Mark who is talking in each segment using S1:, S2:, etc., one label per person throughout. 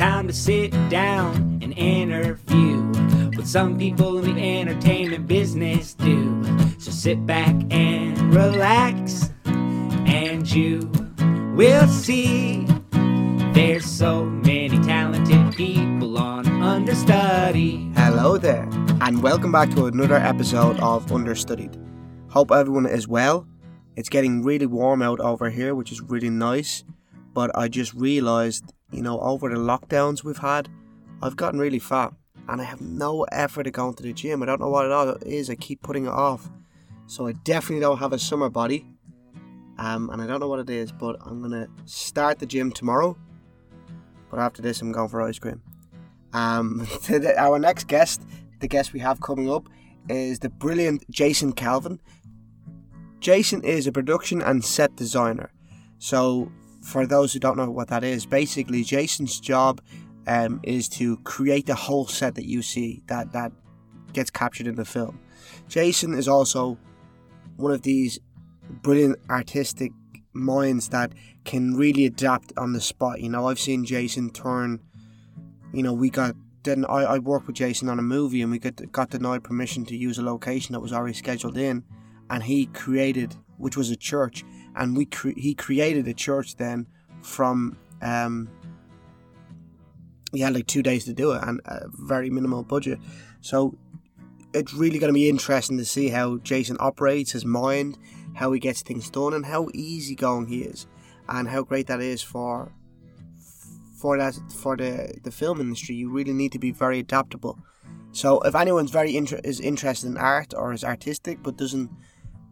S1: time to sit down and interview what some people in the entertainment business do. So sit back and relax, and you will see there's so many talented people on understudy.
S2: Hello there, and welcome back to another episode of Understudied. Hope everyone is well. It's getting really warm out over here, which is really nice. But I just realised, you know, over the lockdowns we've had, I've gotten really fat and I have no effort at going to the gym. I don't know what it is, I keep putting it off. So I definitely don't have a summer body. Um, and I don't know what it is, but I'm gonna start the gym tomorrow. But after this, I'm going for ice cream. Um, our next guest, the guest we have coming up, is the brilliant Jason Calvin. Jason is a production and set designer. So, for those who don't know what that is, basically Jason's job um, is to create the whole set that you see that that gets captured in the film. Jason is also one of these brilliant artistic minds that can really adapt on the spot. You know, I've seen Jason turn. You know, we got then I, I worked with Jason on a movie and we got got denied permission to use a location that was already scheduled in and he created, which was a church, and we cre- he created a church then from um, he had like two days to do it and a very minimal budget. So it's really going to be interesting to see how Jason operates his mind, how he gets things done, and how easygoing he is, and how great that is for for that for the the film industry. You really need to be very adaptable. So if anyone's very inter- is interested in art or is artistic but doesn't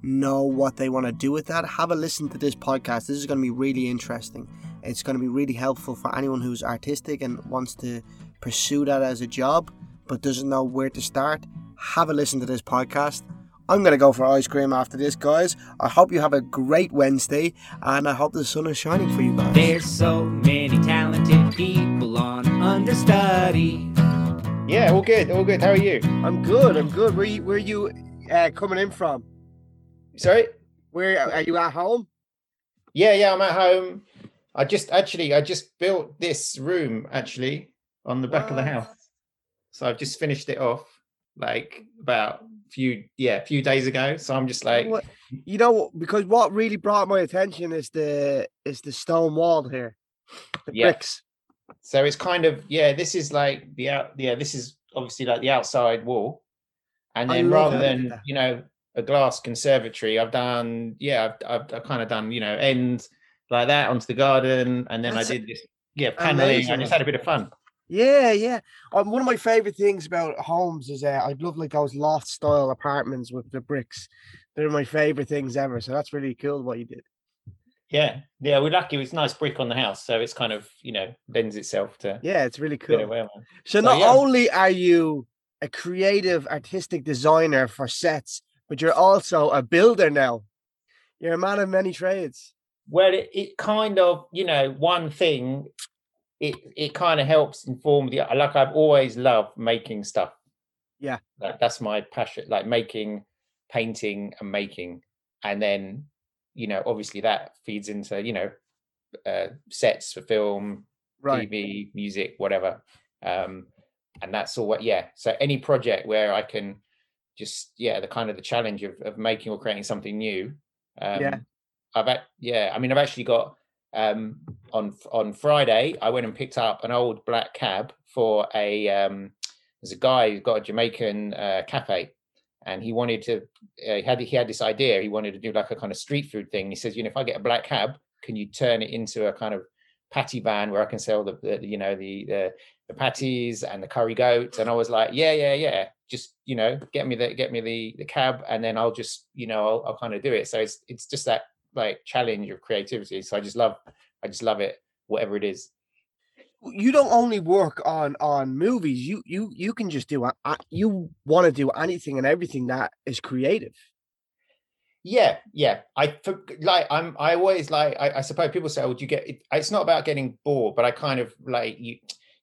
S2: know what they want to do with that, have a listen to this podcast. This is going to be really interesting. It's going to be really helpful for anyone who's artistic and wants to pursue that as a job but doesn't know where to start. Have a listen to this podcast. I'm going to go for ice cream after this, guys. I hope you have a great Wednesday and I hope the sun is shining for you guys.
S1: There's so many talented people on understudy.
S3: Yeah, all good, all good. How are you?
S2: I'm good, I'm good. Where you, where you uh, coming in from?
S3: Sorry?
S2: Where are you at home?
S3: Yeah, yeah, I'm at home. I just actually I just built this room actually on the back of the house. So I've just finished it off like about a few yeah, a few days ago. So I'm just like
S2: What- you know, because what really brought my attention is the is the stone wall here, the
S3: Yeah.
S2: bricks.
S3: so it's kind of yeah, this is like the out yeah, this is obviously like the outside wall. And then rather
S2: did
S3: than, you know, a glass conservatory, I've done yeah, I've I've, I've kind of done, you know, ends like that onto the garden and then
S2: That's
S3: I did this yeah, paneling. I
S2: amazing.
S3: just had a bit of fun.
S2: Yeah, yeah. Um, one of my favorite things about homes is uh, I'd love like those loft style apartments with the bricks. They're my favorite things ever. So that's really cool what you did.
S3: Yeah, yeah, we're lucky. It's nice brick on the house, so it's kind of you know lends itself to
S2: Yeah, it's really cool. So
S3: So,
S2: not
S3: yeah.
S2: only are you a creative artistic designer for sets, but you're also a builder now. You're a man of many trades.
S3: Well, it, it kind of you know one thing, it it kind of helps inform the like I've always loved making stuff.
S2: Yeah.
S3: like that's my passion, like making, painting, and making, and then you know obviously that feeds into you know uh, sets for film,
S2: Right.
S3: TV, music, whatever. Um, and that's all what, yeah. So any project where I can just, yeah, the kind of the challenge of, of making or creating something new. Um,
S2: Yeah.
S3: I've, yeah, I mean, I've actually got, um, on, on Friday, I went and picked up an old black cab for a, um, there's a guy who's got a Jamaican, uh, cafe and he wanted to, uh, he had, he had this idea. He wanted to do like a kind of street food thing. He says, you know, if I get a black cab, can you turn it into a kind of patty van where I can sell the, the you know the, the the patties and the curry goat and I was like yeah yeah yeah just you know get me the get me the the cab and then I'll just you know I'll, I'll kind of do it so it's it's just that like challenge of creativity so I just love I just love it whatever it is
S2: You don't only work on on movies. You you you can just do you want to do anything and everything that is creative.
S3: Yeah, yeah. I like. I'm. I always like. I, I suppose people say, "Oh, do you get?" It, it's not about getting bored, but I kind of like you.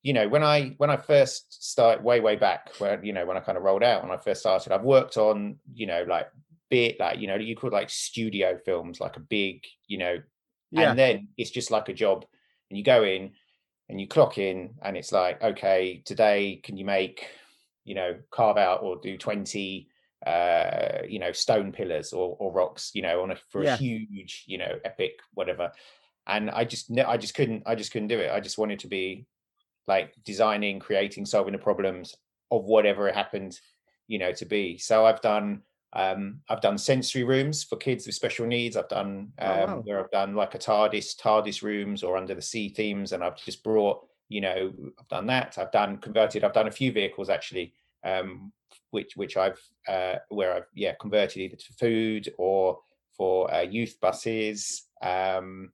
S3: You know, when I when I first started way way back, where you know when I kind of rolled out when I first started, I've worked on you know like bit like you know you could like studio films, like a big you know,
S2: Yeah.
S3: and then it's just like a job, and you go in, and you clock in and it's like okay today can you make you know carve out or do 20 uh you know stone pillars or, or rocks you know on a for
S2: Yeah.
S3: a huge you know epic whatever and i just i just couldn't i just couldn't do it i just wanted to be like designing creating solving the problems of whatever it happened you know to be. So i've done um i've done sensory rooms for kids with special needs. I've done
S2: Oh,
S3: um
S2: wow.
S3: where i've done like a tardis tardis rooms or under the sea themes and i've just brought you know i've done that. I've done converted i've done a few vehicles actually um which which i've uh where i've yeah converted either to food or for uh, youth buses. Um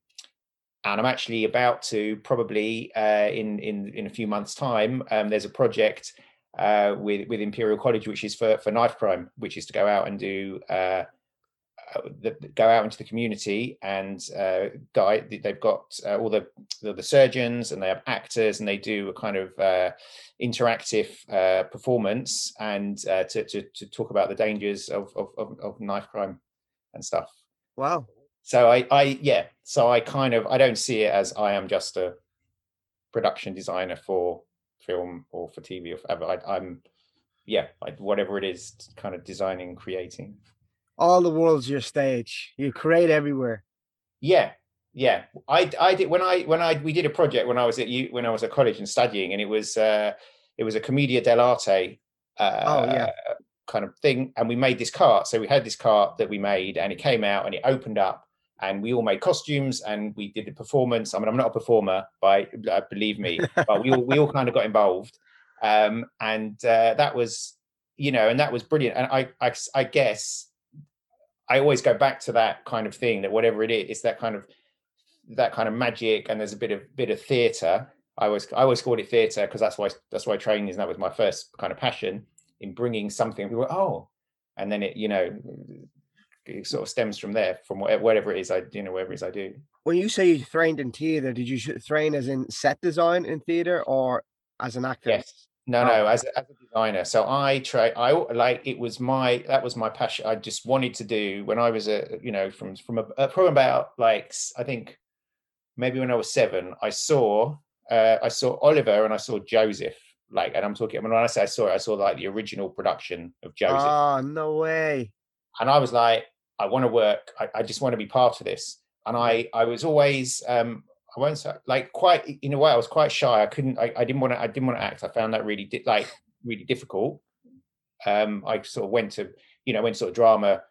S3: and I'm actually about to probably uh, in in in a few months' time. Um, there's a project uh, with with Imperial College, which is for for knife crime, which is to go out and do uh, uh, the, go out into the community and uh, guide. They've got uh, all the, the the surgeons and they have actors and they do a kind of interactive performance and to, to to talk about the dangers of of, of, of knife crime and stuff
S2: Wow.
S3: So I, I yeah so i kind of i don't see it as i am just a production designer for film or for tv or forever I, i'm yeah like whatever it is kind of designing creating
S2: All the world's your stage. You create everywhere.
S3: yeah yeah i i did when i when i we did a project when i was at you when i was at college and studying and it was uh it was a commedia dell'arte uh
S2: Oh, yeah.
S3: kind of thing and we made this cart so we had this cart that we made and it came out and it opened up and we all made costumes and we did the performance. I mean i'm not a performer by uh, believe me but we all we all kind of got involved. Um and uh, that was you know and that was brilliant. And I, I i guess i always go back to that kind of thing that whatever it is it's that kind of that kind of magic and there's a bit of bit of theater. I always i always called it theater because that's why that's why training is that was my first kind of passion in bringing something. We were oh and then it you know it sort of stems from there from whatever, whatever it is i you know whatever it is i do
S2: When you say you trained in theater, did you train as in set design in theater or as an actor?
S3: Yes. No,
S2: Oh.
S3: no. As a, as a designer, so I try. I like it was my that was my passion. I just wanted to do when I was a you know from from a, uh, from about like I think maybe when I was seven, I saw uh, I saw Oliver and I saw Joseph. Like, and I'm talking. I mean, when I say I saw it, I saw like the original production of Joseph,
S2: Oh, no way.
S3: and I was like, I want to work. I, I just want to be part of this. And I I was always um I won't say like quite in a way I was quite shy. I couldn't I, I didn't want to I didn't want to act. I found that really di- like really difficult. Um I sort of went to you know went to sort of drama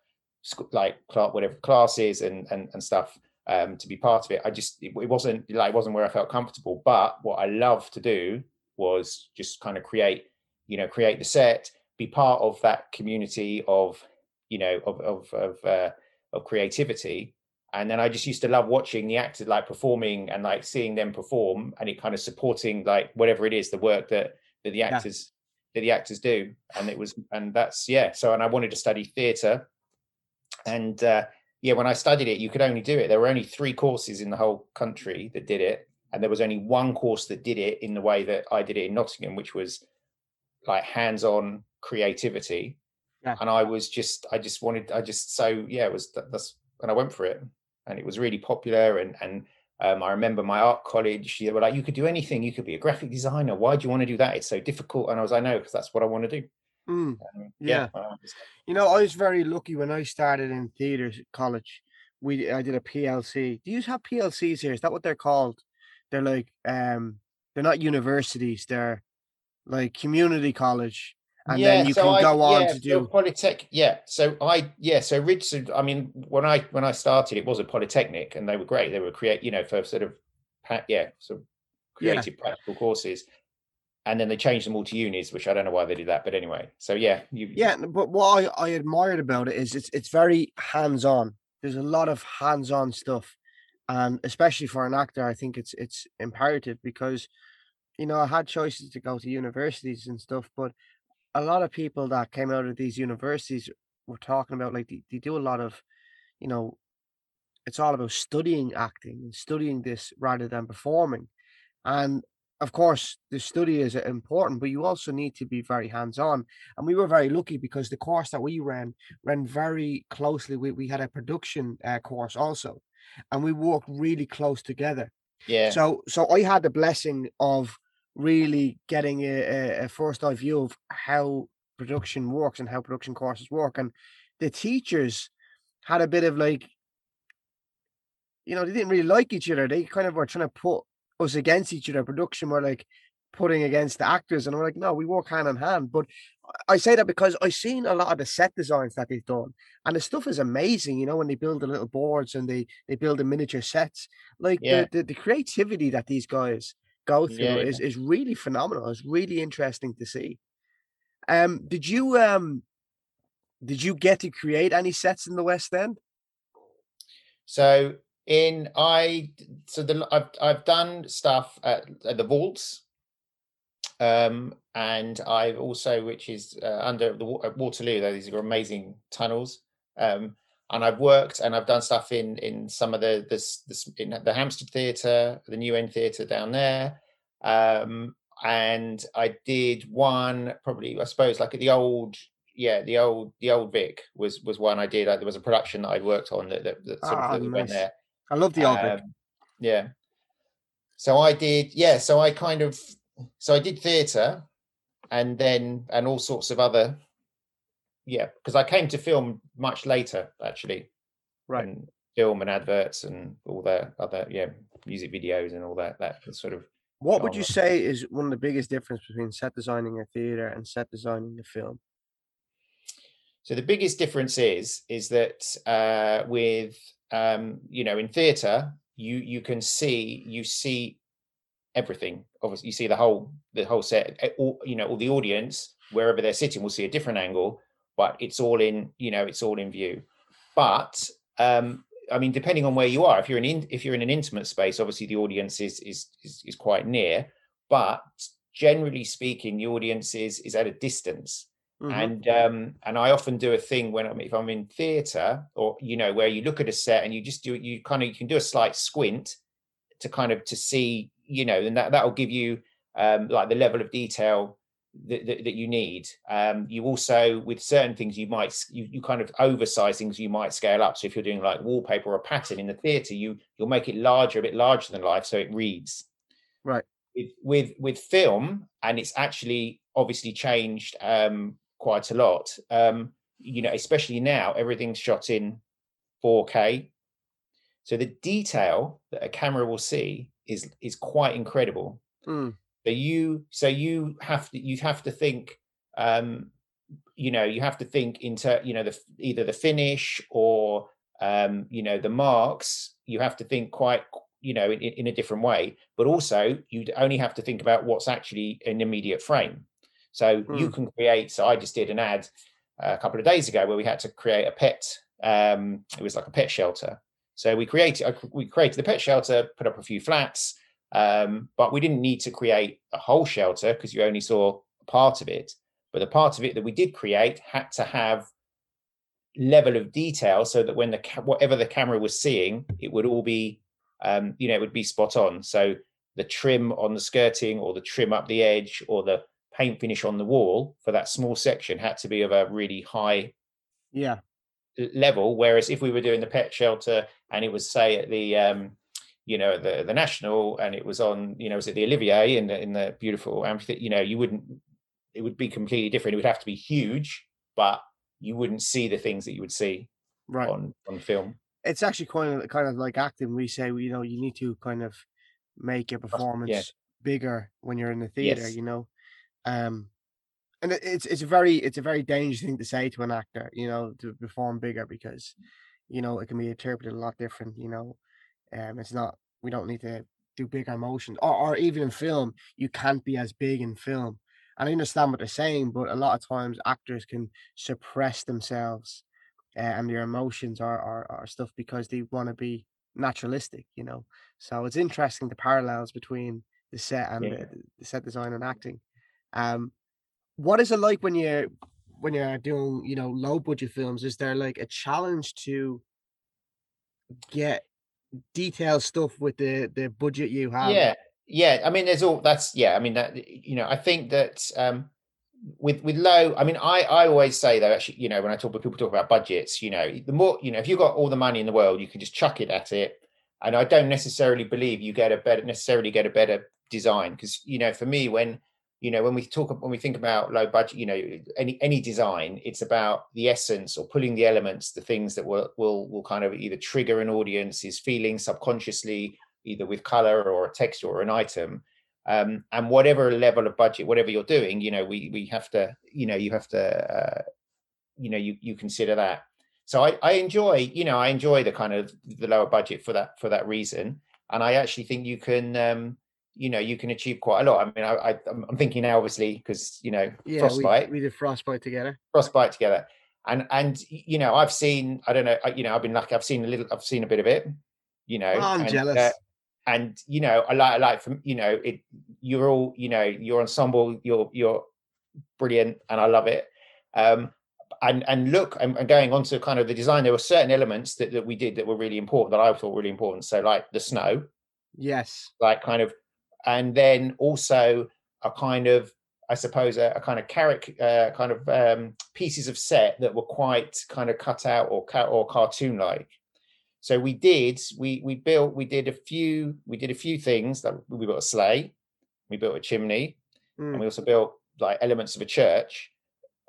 S3: like whatever classes and and, and stuff um to be part of it. I just it, it wasn't like it wasn't where I felt comfortable. But what I loved to do was just kind of create you know create the set, be part of that community of you know of of of uh, of creativity. And then i just used to love watching the actors like performing and like seeing them perform and it kind of supporting like whatever it is the work that that the actors that the actors do. And it was and that's yeah so and i wanted to study theater and uh yeah when i studied it you could only do it. There were only three courses in the whole country that did it. And there was only one course that did it in the way that i did it in nottingham which was like hands-on creativity
S2: Yeah.
S3: and i was just i just wanted i just so yeah it was that, that's and i went for it and it was really popular and and um, I remember my art college. They were like, "You could do anything. You could be a graphic designer. Why do you want to do that? It's so difficult." And I was, "I know, because that's what I want to do."
S2: Mm.
S3: Um,
S2: Yeah.
S3: Was-
S2: You know, I was very lucky when I started in theatre college. We I did a PLC. Do you have PLCs here? Is that what they're called? They're like um they're not universities, they're like community college. And then you
S3: so
S2: can
S3: I-
S2: go on
S3: yeah,
S2: to
S3: so
S2: do
S3: Polytech. Yeah, so I yeah, so Richard. I mean, when I when I started, it was a polytechnic, and they were great. They were create, you know, for sort of yeah, sort of
S2: Yeah.
S3: creative practical courses, and then they changed them all to unis, which I don't know why they did that, but anyway. So yeah, you
S2: Yeah, but what I, I admired about it is it's it's very hands-on. There's a lot of hands-on stuff. And especially for an actor, I think it's it's imperative because you know, I had choices to go to universities and stuff, but a lot of people that came out of these universities were talking about like they, they do a lot of, you know, it's all about studying acting and studying this rather than performing. And of course, the study is important, but you also need to be very hands-on. And we were very lucky because the course that we ran ran very closely. We we had a production uh, course also, and we worked really close together.
S3: Yeah.
S2: So so I had the blessing of really getting a, a, first eye view of how production works and how production courses work. And the teachers had a bit of like, you know, they didn't really like each other. They kind of were trying to put us against each other. Production were like putting against the actors, and we're like, no, we work hand in hand. But I say that because I've seen a lot of the set designs that they've done, and the stuff is amazing. You know, when they build the little boards and they they build the miniature sets, like
S3: Yeah.
S2: the, the the creativity that these guys go through
S3: Yeah, yeah.
S2: is is really phenomenal. It's really interesting to see. Um, did you um did you get to create any sets in the West End?
S3: So in I so the I've I've done stuff at, at the vaults, um, and I've also which is uh, under the Wa- Waterloo. Though these are amazing tunnels, um, and I've worked and I've done stuff in in some of the this this in the Hampstead Theatre, the New End Theatre down there, um, and I did one probably I suppose like at the old. Yeah, the old the old Vic was was one I did. Like, there was a production that I'd worked on that that, that sort
S2: Ah,
S3: of that went there.
S2: I love the old Vic.
S3: Um, yeah. So I did, yeah. So I kind of, so I did theatre, and then and all sorts of other, yeah. Because I came to film much later, actually.
S2: Right.
S3: And film and adverts and all the other, yeah, music videos and all that. That sort of.
S2: What would you say is one of the biggest difference between set designing a theater and set designing a film?
S3: So the biggest difference is is that uh, with um, you know in theatre you you can see you see everything. Obviously, you see the whole the whole set. eh, All, you know, all the audience wherever they're sitting will see a different angle, but it's all in you know it's all in view. But um, I mean, depending on where you are, if you're in, if you're in an intimate space, obviously the audience is is is, is quite near. But generally speaking, the audience is is at a distance
S2: Mhm.
S3: and um and i often do a thing when i'm if i'm in theater or you know where you look at a set and you just do you kind of you can do a slight squint to kind of to see you know and that that'll give you um like the level of detail that, that, that you need. Um you also with certain things you might you, you kind of oversize things you might scale up. So if you're doing like wallpaper or a pattern in the theater you you'll make it larger a bit larger than life so it reads.
S2: Right.
S3: with with with film and it's actually obviously changed um quite a lot um you know especially now everything's shot in 4k so the detail that a camera will see is is quite incredible.
S2: Mm.
S3: So you so you have to you have to think um you know you have to think into you know the either the finish or um you know the marks you have to think quite you know in, in a different way. But also you only have to think about what's actually an immediate frame. So you
S2: Hmm.
S3: can create so i just did an ad uh, a couple of days ago where we had to create a pet um it was like a pet shelter. So we created we created the pet shelter put up a few flats um, but we didn't need to create a whole shelter because you only saw part of it. But the part of it that we did create had to have level of detail so that when the ca- whatever the camera was seeing, it would all be, um, you know, it would be spot on. So the trim on the skirting, or the trim up the edge, or the paint finish on the wall for that small section had to be of a really high
S2: Yeah.
S3: level. Whereas if we were doing the pet shelter and it was say at the um, you know the the national and it was on you know was it the Olivier in the in the beautiful amphitheater, you know you wouldn't it would be completely different. It would have to be huge, but you wouldn't see the things that you would see
S2: Right.
S3: on on film.
S2: It's actually kind of kind of like acting. We say, you know, you need to kind of make your performance bigger when you're in the theater.
S3: Yes.
S2: You know, um, and it's it's a very it's a very dangerous thing to say to an actor. You know, to perform bigger because, you know, it can be interpreted a lot different. You know, um, it's not. We don't need to do bigger emotions, or or even in film, you can't be as big in film. And I understand what they're saying, but a lot of times actors can suppress themselves uh, and their emotions are, are are stuff because they want to be naturalistic, you know. So it's interesting the parallels between the set and
S3: Yeah.
S2: the, the set design and acting. Um, what is it like when you're when you're doing you know low budget films? Is there like a challenge to get detailed stuff with the the budget you have?
S3: yeah yeah i mean there's all that's yeah i mean that you know i think that um with with low i mean i i always say though actually you know when i talk people talk about budgets you know the more you know if you've got all the money in the world you can just chuck it at it and I don't necessarily believe you get a better necessarily get a better design because you know for me when you know when we talk when we think about low budget you know any any design it's about the essence or pulling the elements the things that will will will kind of either trigger an audience's feeling subconsciously either with color or a texture or an item. Um, and whatever level of budget whatever you're doing you know we we have to you know you have to uh, you know you you consider that. So I, I enjoy you know i enjoy the kind of the lower budget for that for that reason. And i actually think you can um you know you can achieve quite a lot. I mean, I, I am thinking now, obviously, because you know
S2: yeah,
S3: frostbite.
S2: We, we did frostbite together.
S3: Frostbite together, and and you know I've seen I don't know you know I've been lucky I've seen a little I've seen a bit of it. You know,
S2: oh, I'm
S3: and,
S2: jealous.
S3: Uh, and you know I like I like from you know it you're all you know your ensemble you're you're brilliant and I love it. Um, and and look and, and going on to kind of the design there were certain elements that, that we did that were really important that i thought really important so like the snow
S2: yes
S3: like kind of and then also a kind of I suppose a, a kind of carrot uh, kind of um, pieces of set that were quite kind of cut out or or cartoon like. So we did we we built we did a few we did a few things that we built a sleigh, we built a chimney, mm. and we also built like elements of a church,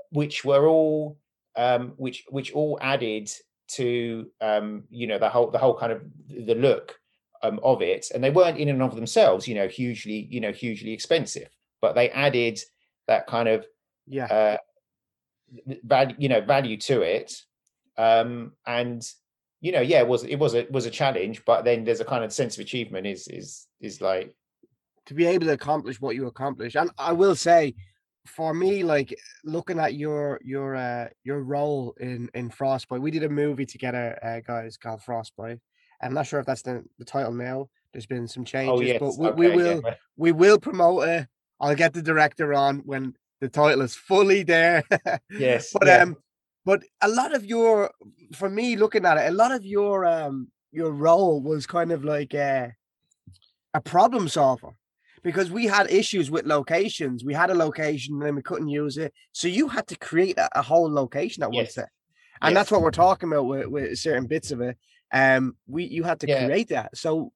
S3: which were all um, which which all added to um, you know the whole the whole kind of the look um, of it, and they weren't in and of themselves, you know, hugely, you know, hugely expensive, but they added that kind of
S2: yeah
S3: uh, value, you know, value to it, um, and you know, yeah, it was it was a was a challenge, but then there's a kind of sense of achievement is is is like
S2: to be able to accomplish what you accomplish, and I will say. For me, like looking at your your uh your role in in Frostbite, we did a movie together, uh, guys, called Frostbite, I'm not sure if that's the, the title now. There's been some oh, changes, oh, yes. but we, okay, we will yeah. we will promote it. I'll get the director on when the title is fully there.
S3: yes.
S2: But yeah. um but a lot of your for me looking at it, a lot of your um your role was kind of like a, a problem solver because we had issues with locations. We had a location and then we couldn't use it. So you had to create a, a whole location at yes. once. And yes. that's what we're talking about with, with certain bits of it um we you had to yeah. create that so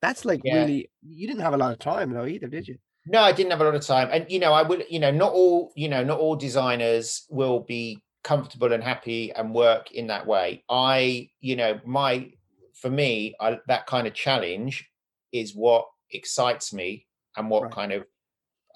S2: that's like yeah. really you didn't have a lot of time though either did you
S3: no i didn't have a lot of time and you know i would you know not all you know not all designers will be comfortable and happy and work in that way i you know my for me I, that kind of challenge is what excites me and what right. kind of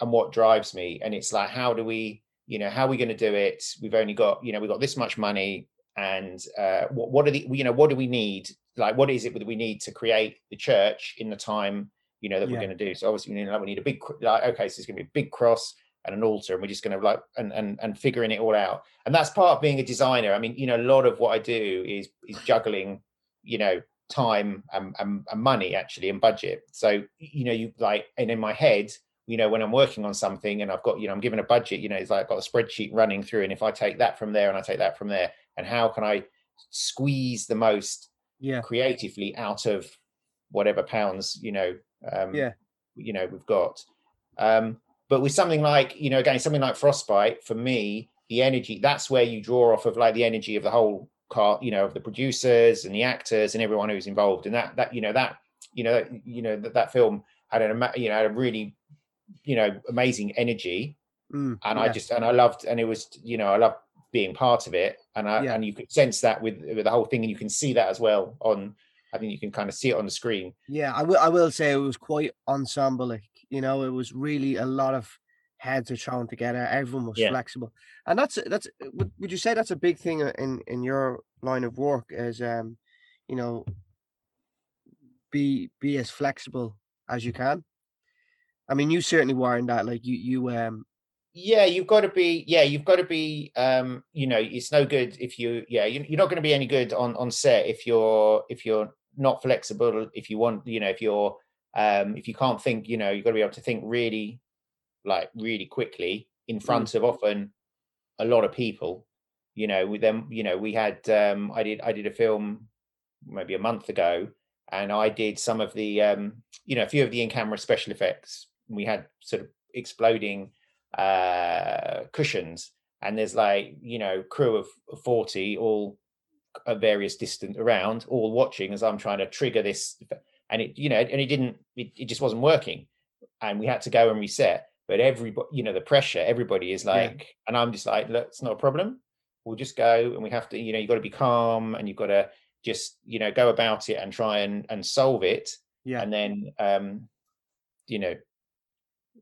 S3: and what drives me and it's like how do we you know how are we going to do it we've only got you know we've got this much money and uh, what, what are the you know what do we need? Like what is it that we need to create the church in the time you know that we're going to do? So obviously we need, like, we need a big like okay so it's going to be a big cross and an altar and we're just going to like and, and and figuring it all out. And that's part of being a designer. I mean you know a lot of what i do is is juggling you know time and, and, and money actually and budget. So you know you like and in my head you know when i'm working on something and i've got you know i'm given a budget you know it's like i've got a spreadsheet running through and if i take that from there and i take that from there and how can I squeeze the most
S2: yeah
S3: creatively out of whatever pounds you know um
S2: yeah
S3: you know we've got um but with something like you know again something like frostbite for me the energy that's where you draw off of like the energy of the whole car you know of the producers and the actors and everyone who's involved and that that you know that you know you know that, that film had an you know had a really you know amazing energy
S2: mm,
S3: and
S2: yeah.
S3: i just and i loved and it was you know i loved being part of it, and I, yeah. and you could sense that with with the whole thing, and you can see that as well on. I think you can kind of see it on the screen.
S2: Yeah, I will. I will say it was quite ensemble. You know, it was really a lot of heads are thrown together. Everyone was yeah. flexible, and that's that's. Would, would you say that's a big thing in in your line of work? Is um, you know, be be as flexible as you can. I mean, you certainly were in that. Like you you um
S3: yeah you've got to be yeah you've got to be um you know it's no good if you yeah you're not going to be any good on on set if you're if you're not flexible if you want you know if you're um if you can't think you know you've got to be able to think really like really quickly in mm. front mm. of often a lot of people you know with them you know we had um i did i did a film maybe a month ago and i did some of the um you know a few of the in-camera special effects we had sort of exploding uh, cushions, and there's like you know crew of 40 all at various distance around, all watching as I'm trying to trigger this, and it you know, and it didn't, it, it just wasn't working, and we had to go and reset. But everybody, you know, the pressure, everybody is like, yeah. and I'm just like, look, it's not a problem. We'll just go, and we have to, you know, you've got to be calm, and you've got to just, you know, go about it and try and and solve it.
S2: Yeah.
S3: And then, um, you know,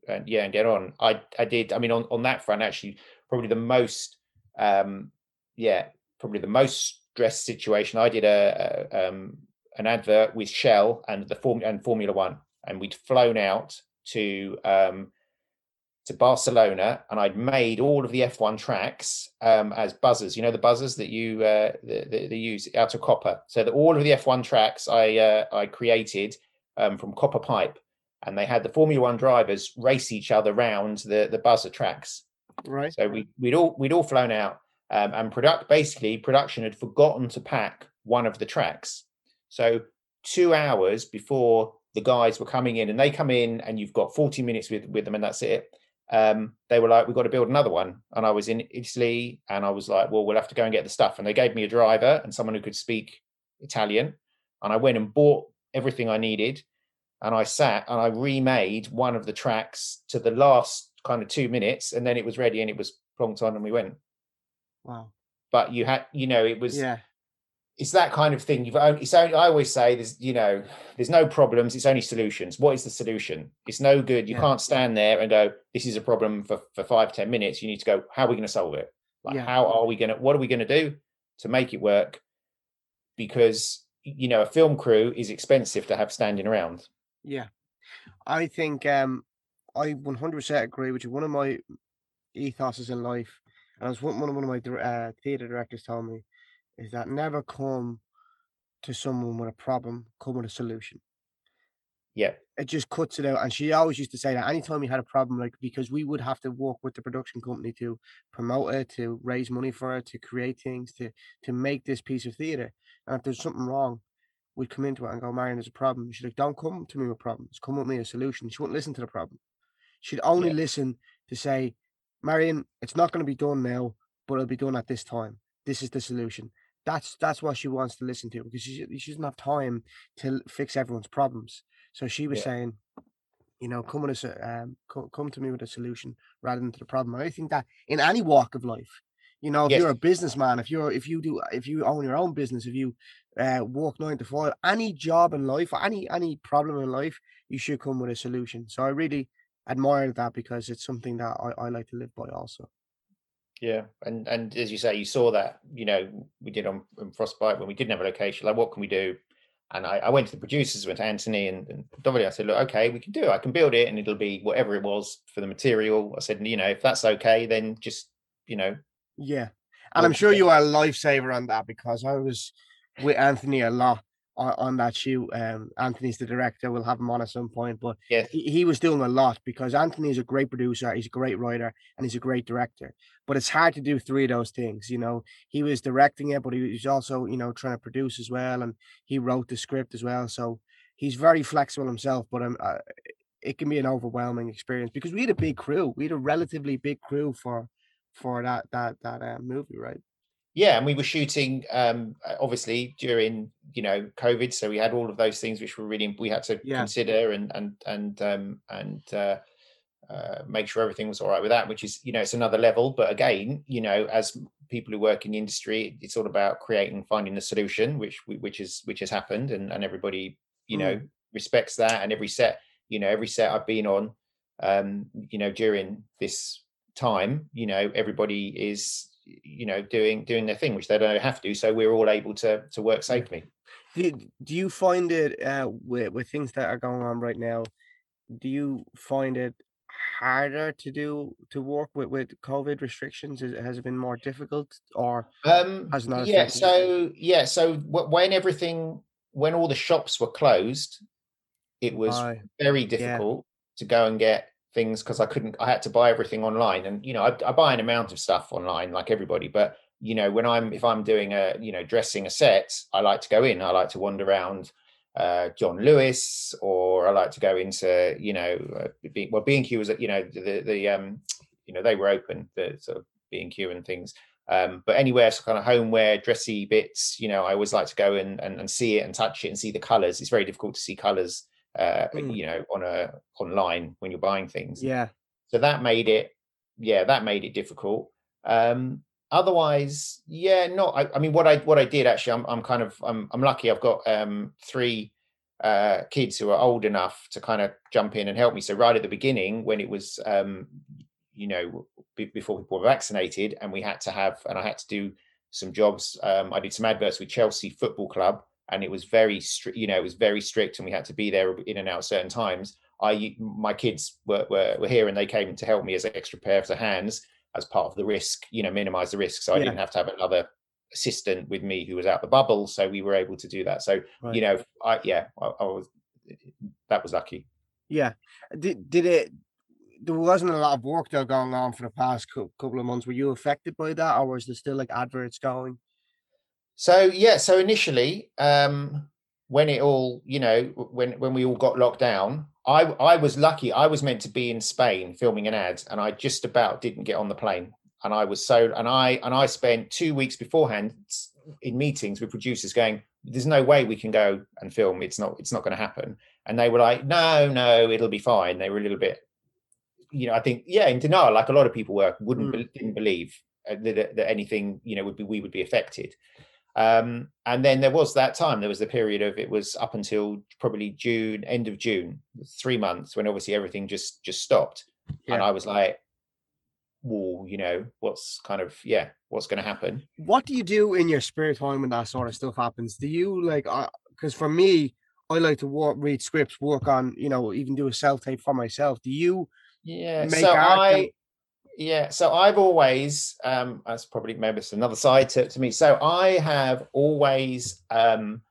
S3: and yeah, and get on. I I did. I mean, on on that front, actually, probably the most, um, yeah, probably the most stressed situation. I did a, a um, an advert with Shell and the form and Formula One, and we'd flown out to um, to Barcelona, and I'd made all of the F1 tracks um, as buzzers. You know the buzzers that you uh, they, they use out of copper. So that all of the F1 tracks I uh, I created um, from copper pipe, and they had the Formula One drivers race each other round the the buzzer tracks.
S2: Right.
S3: So we we'd all we'd all flown out, um, and product basically production had forgotten to pack one of the tracks. So two hours before the guys were coming in, and they come in, and you've got forty minutes with with them, and that's it. Um, they were like, "We've got to build another one," and I was in Italy, and I was like, "Well, we'll have to go and get the stuff." And they gave me a driver and someone who could speak Italian, and I went and bought everything I needed and I sat and I remade one of the tracks to the last kind of two minutes, and then it was ready and it was plonked on and we went.
S2: Wow!
S3: But you had, you know, it was
S2: yeah.
S3: It's that kind of thing. You've only, it's only, I always say there's, you know, there's no problems. It's only solutions. What is the solution? It's no good. You yeah. can't stand there and go, this is a problem for, for five ten minutes. You need to go, how are we going to solve it? Like, yeah. how are we going to, what are we going to do to make it work? Because, you know, a film crew is expensive to have standing around.
S2: Yeah. I think um I 100% agree with you. One of my ethoses in life, and as one, one of my uh, theatre directors told me, is that never come to someone with a problem, come with a solution.
S3: Yeah.
S2: It just cuts it out. And she always used to say that anytime we had a problem, like because we would have to work with the production company to promote it, to raise money for it, to create things, to to make this piece of theatre. And if there's something wrong, we'd come into it and go, Marion, there's a problem. She's like, don't come to me with problems. Come with me a solution. She wouldn't listen to the problem. She'd only yeah. listen to say, Marion, it's not going to be done now, but it'll be done at this time. This is the solution. That's that's what she wants to listen to because she, she doesn't have time to fix everyone's problems. So she was yeah. saying, you know, come with a, um, come, come to me with a solution rather than to the problem. And I think that in any walk of life, you know, if yes. you're a businessman, if you're if you do if you own your own business, if you uh, work nine to five, any job in life, or any any problem in life, you should come with a solution. So I really admire that because it's something that I, I like to live by also.
S3: Yeah, and and as you say, you saw that you know we did on, on Frostbite when we didn't have a location. Like, what can we do? And I, I went to the producers, went to Anthony and, and Dominic. I said, look, okay, we can do it. I can build it, and it'll be whatever it was for the material. I said, you know, if that's okay, then just you know
S2: yeah. And I'm sure you are a lifesaver on that because I was with Anthony a lot on, on that shoot. Um, Anthony's the director. We'll have him on at some point, but
S3: yes.
S2: he, he was doing a lot because Anthony is a great producer. He's a great writer and he's a great director. But it's hard to do three of those things. You know, he was directing it, but he was also, you know, trying to produce as well, and he wrote the script as well. So he's very flexible himself. But um, uh, it can be an overwhelming experience because we had a big crew. We had a relatively big crew for for that that that uh, movie, right?
S3: Yeah, and we were shooting um, obviously during you know COVID, so we had all of those things which were really we had to yeah. consider and and and um, and uh, uh, make sure everything was all right with that. Which is you know it's another level, but again, you know, as people who work in the industry, it's all about creating finding the solution, which which is which has happened, and and everybody you mm. know respects that, and every set you know every set I've been on, um, you know during this time you know everybody is you know doing doing their thing which they don't have to so we're all able to to work safely.
S2: Do, do you find it uh with, with things that are going on right now do you find it harder to do to work with with covid restrictions? Is, has it been more difficult or
S3: um has not yeah so yeah so when everything when all the shops were closed it was very difficult yeah. to go and get things because I couldn't. I had to buy everything online, and you know, I, I, buy an amount of stuff online like everybody. But you know, when I'm if I'm doing a you know dressing a set, I like to go in. I like to wander around uh, John Lewis, or I like to go into you know, uh, well, B and Q was you know the the um you know they were open the sort of B and Q and things. Um, but anywhere, so kind of homeware, dressy bits, you know, I always like to go and, and, and see it and touch it and see the colors. It's very difficult to see colors, uh,
S2: Mm.
S3: you know, on a online when you're buying things.
S2: Yeah.
S3: So that made it, yeah, that made it difficult. Um, otherwise, yeah, no. I, I mean, what I what I did actually, I'm I'm kind of I'm I'm lucky. I've got um three uh kids who are old enough to kind of jump in and help me. So right at the beginning, when it was um you know b- before people were vaccinated, and we had to have and I had to do some jobs. Um, I did some adverts with Chelsea Football Club, and it was very strict. You know, it was very strict, and we had to be there in and out certain times. I my kids were, were were here and they came to help me as extra pairs of hands as part of the risk, you know, minimize the risk. So I
S2: Yeah.
S3: didn't have to have another assistant with me who was out the bubble. So we were able to do that. So
S2: Right.
S3: you know, I yeah, I, I was that was lucky.
S2: Yeah. Did did it? There wasn't a lot of work though going on for the past couple of months. Were you affected by that, or was there still like adverts going?
S3: So yeah, so initially, um, when it all, you know, when when we all got locked down, I I was lucky. I was meant to be in Spain filming an ad, and I just about didn't get on the plane. And I was so, and I and I spent two weeks beforehand in meetings with producers, going, "There's no way we can go and film. It's not. It's not going to happen." And they were like, "No, no, it'll be fine." They were a little bit, you know, I think, yeah, in denial, like a lot of people were, wouldn't
S2: Mm.
S3: didn't believe uh, that, that anything, you know, would be we would be affected. Um, and then there was that time. There was the period of it was up until probably June, end of June, three months when obviously everything just just stopped. And I was like, "Well, you know, what's kind of yeah, what's going to happen?"
S2: What do you do in your spare time when that sort of stuff happens? Do you like? Because for me, I like to work, read scripts, work on, you know, even do a self tape for myself. Do you?
S3: Yeah.
S2: Make
S3: so
S2: art
S3: I yeah, so I've always um that's probably maybe it's another side to, to me. So I have always um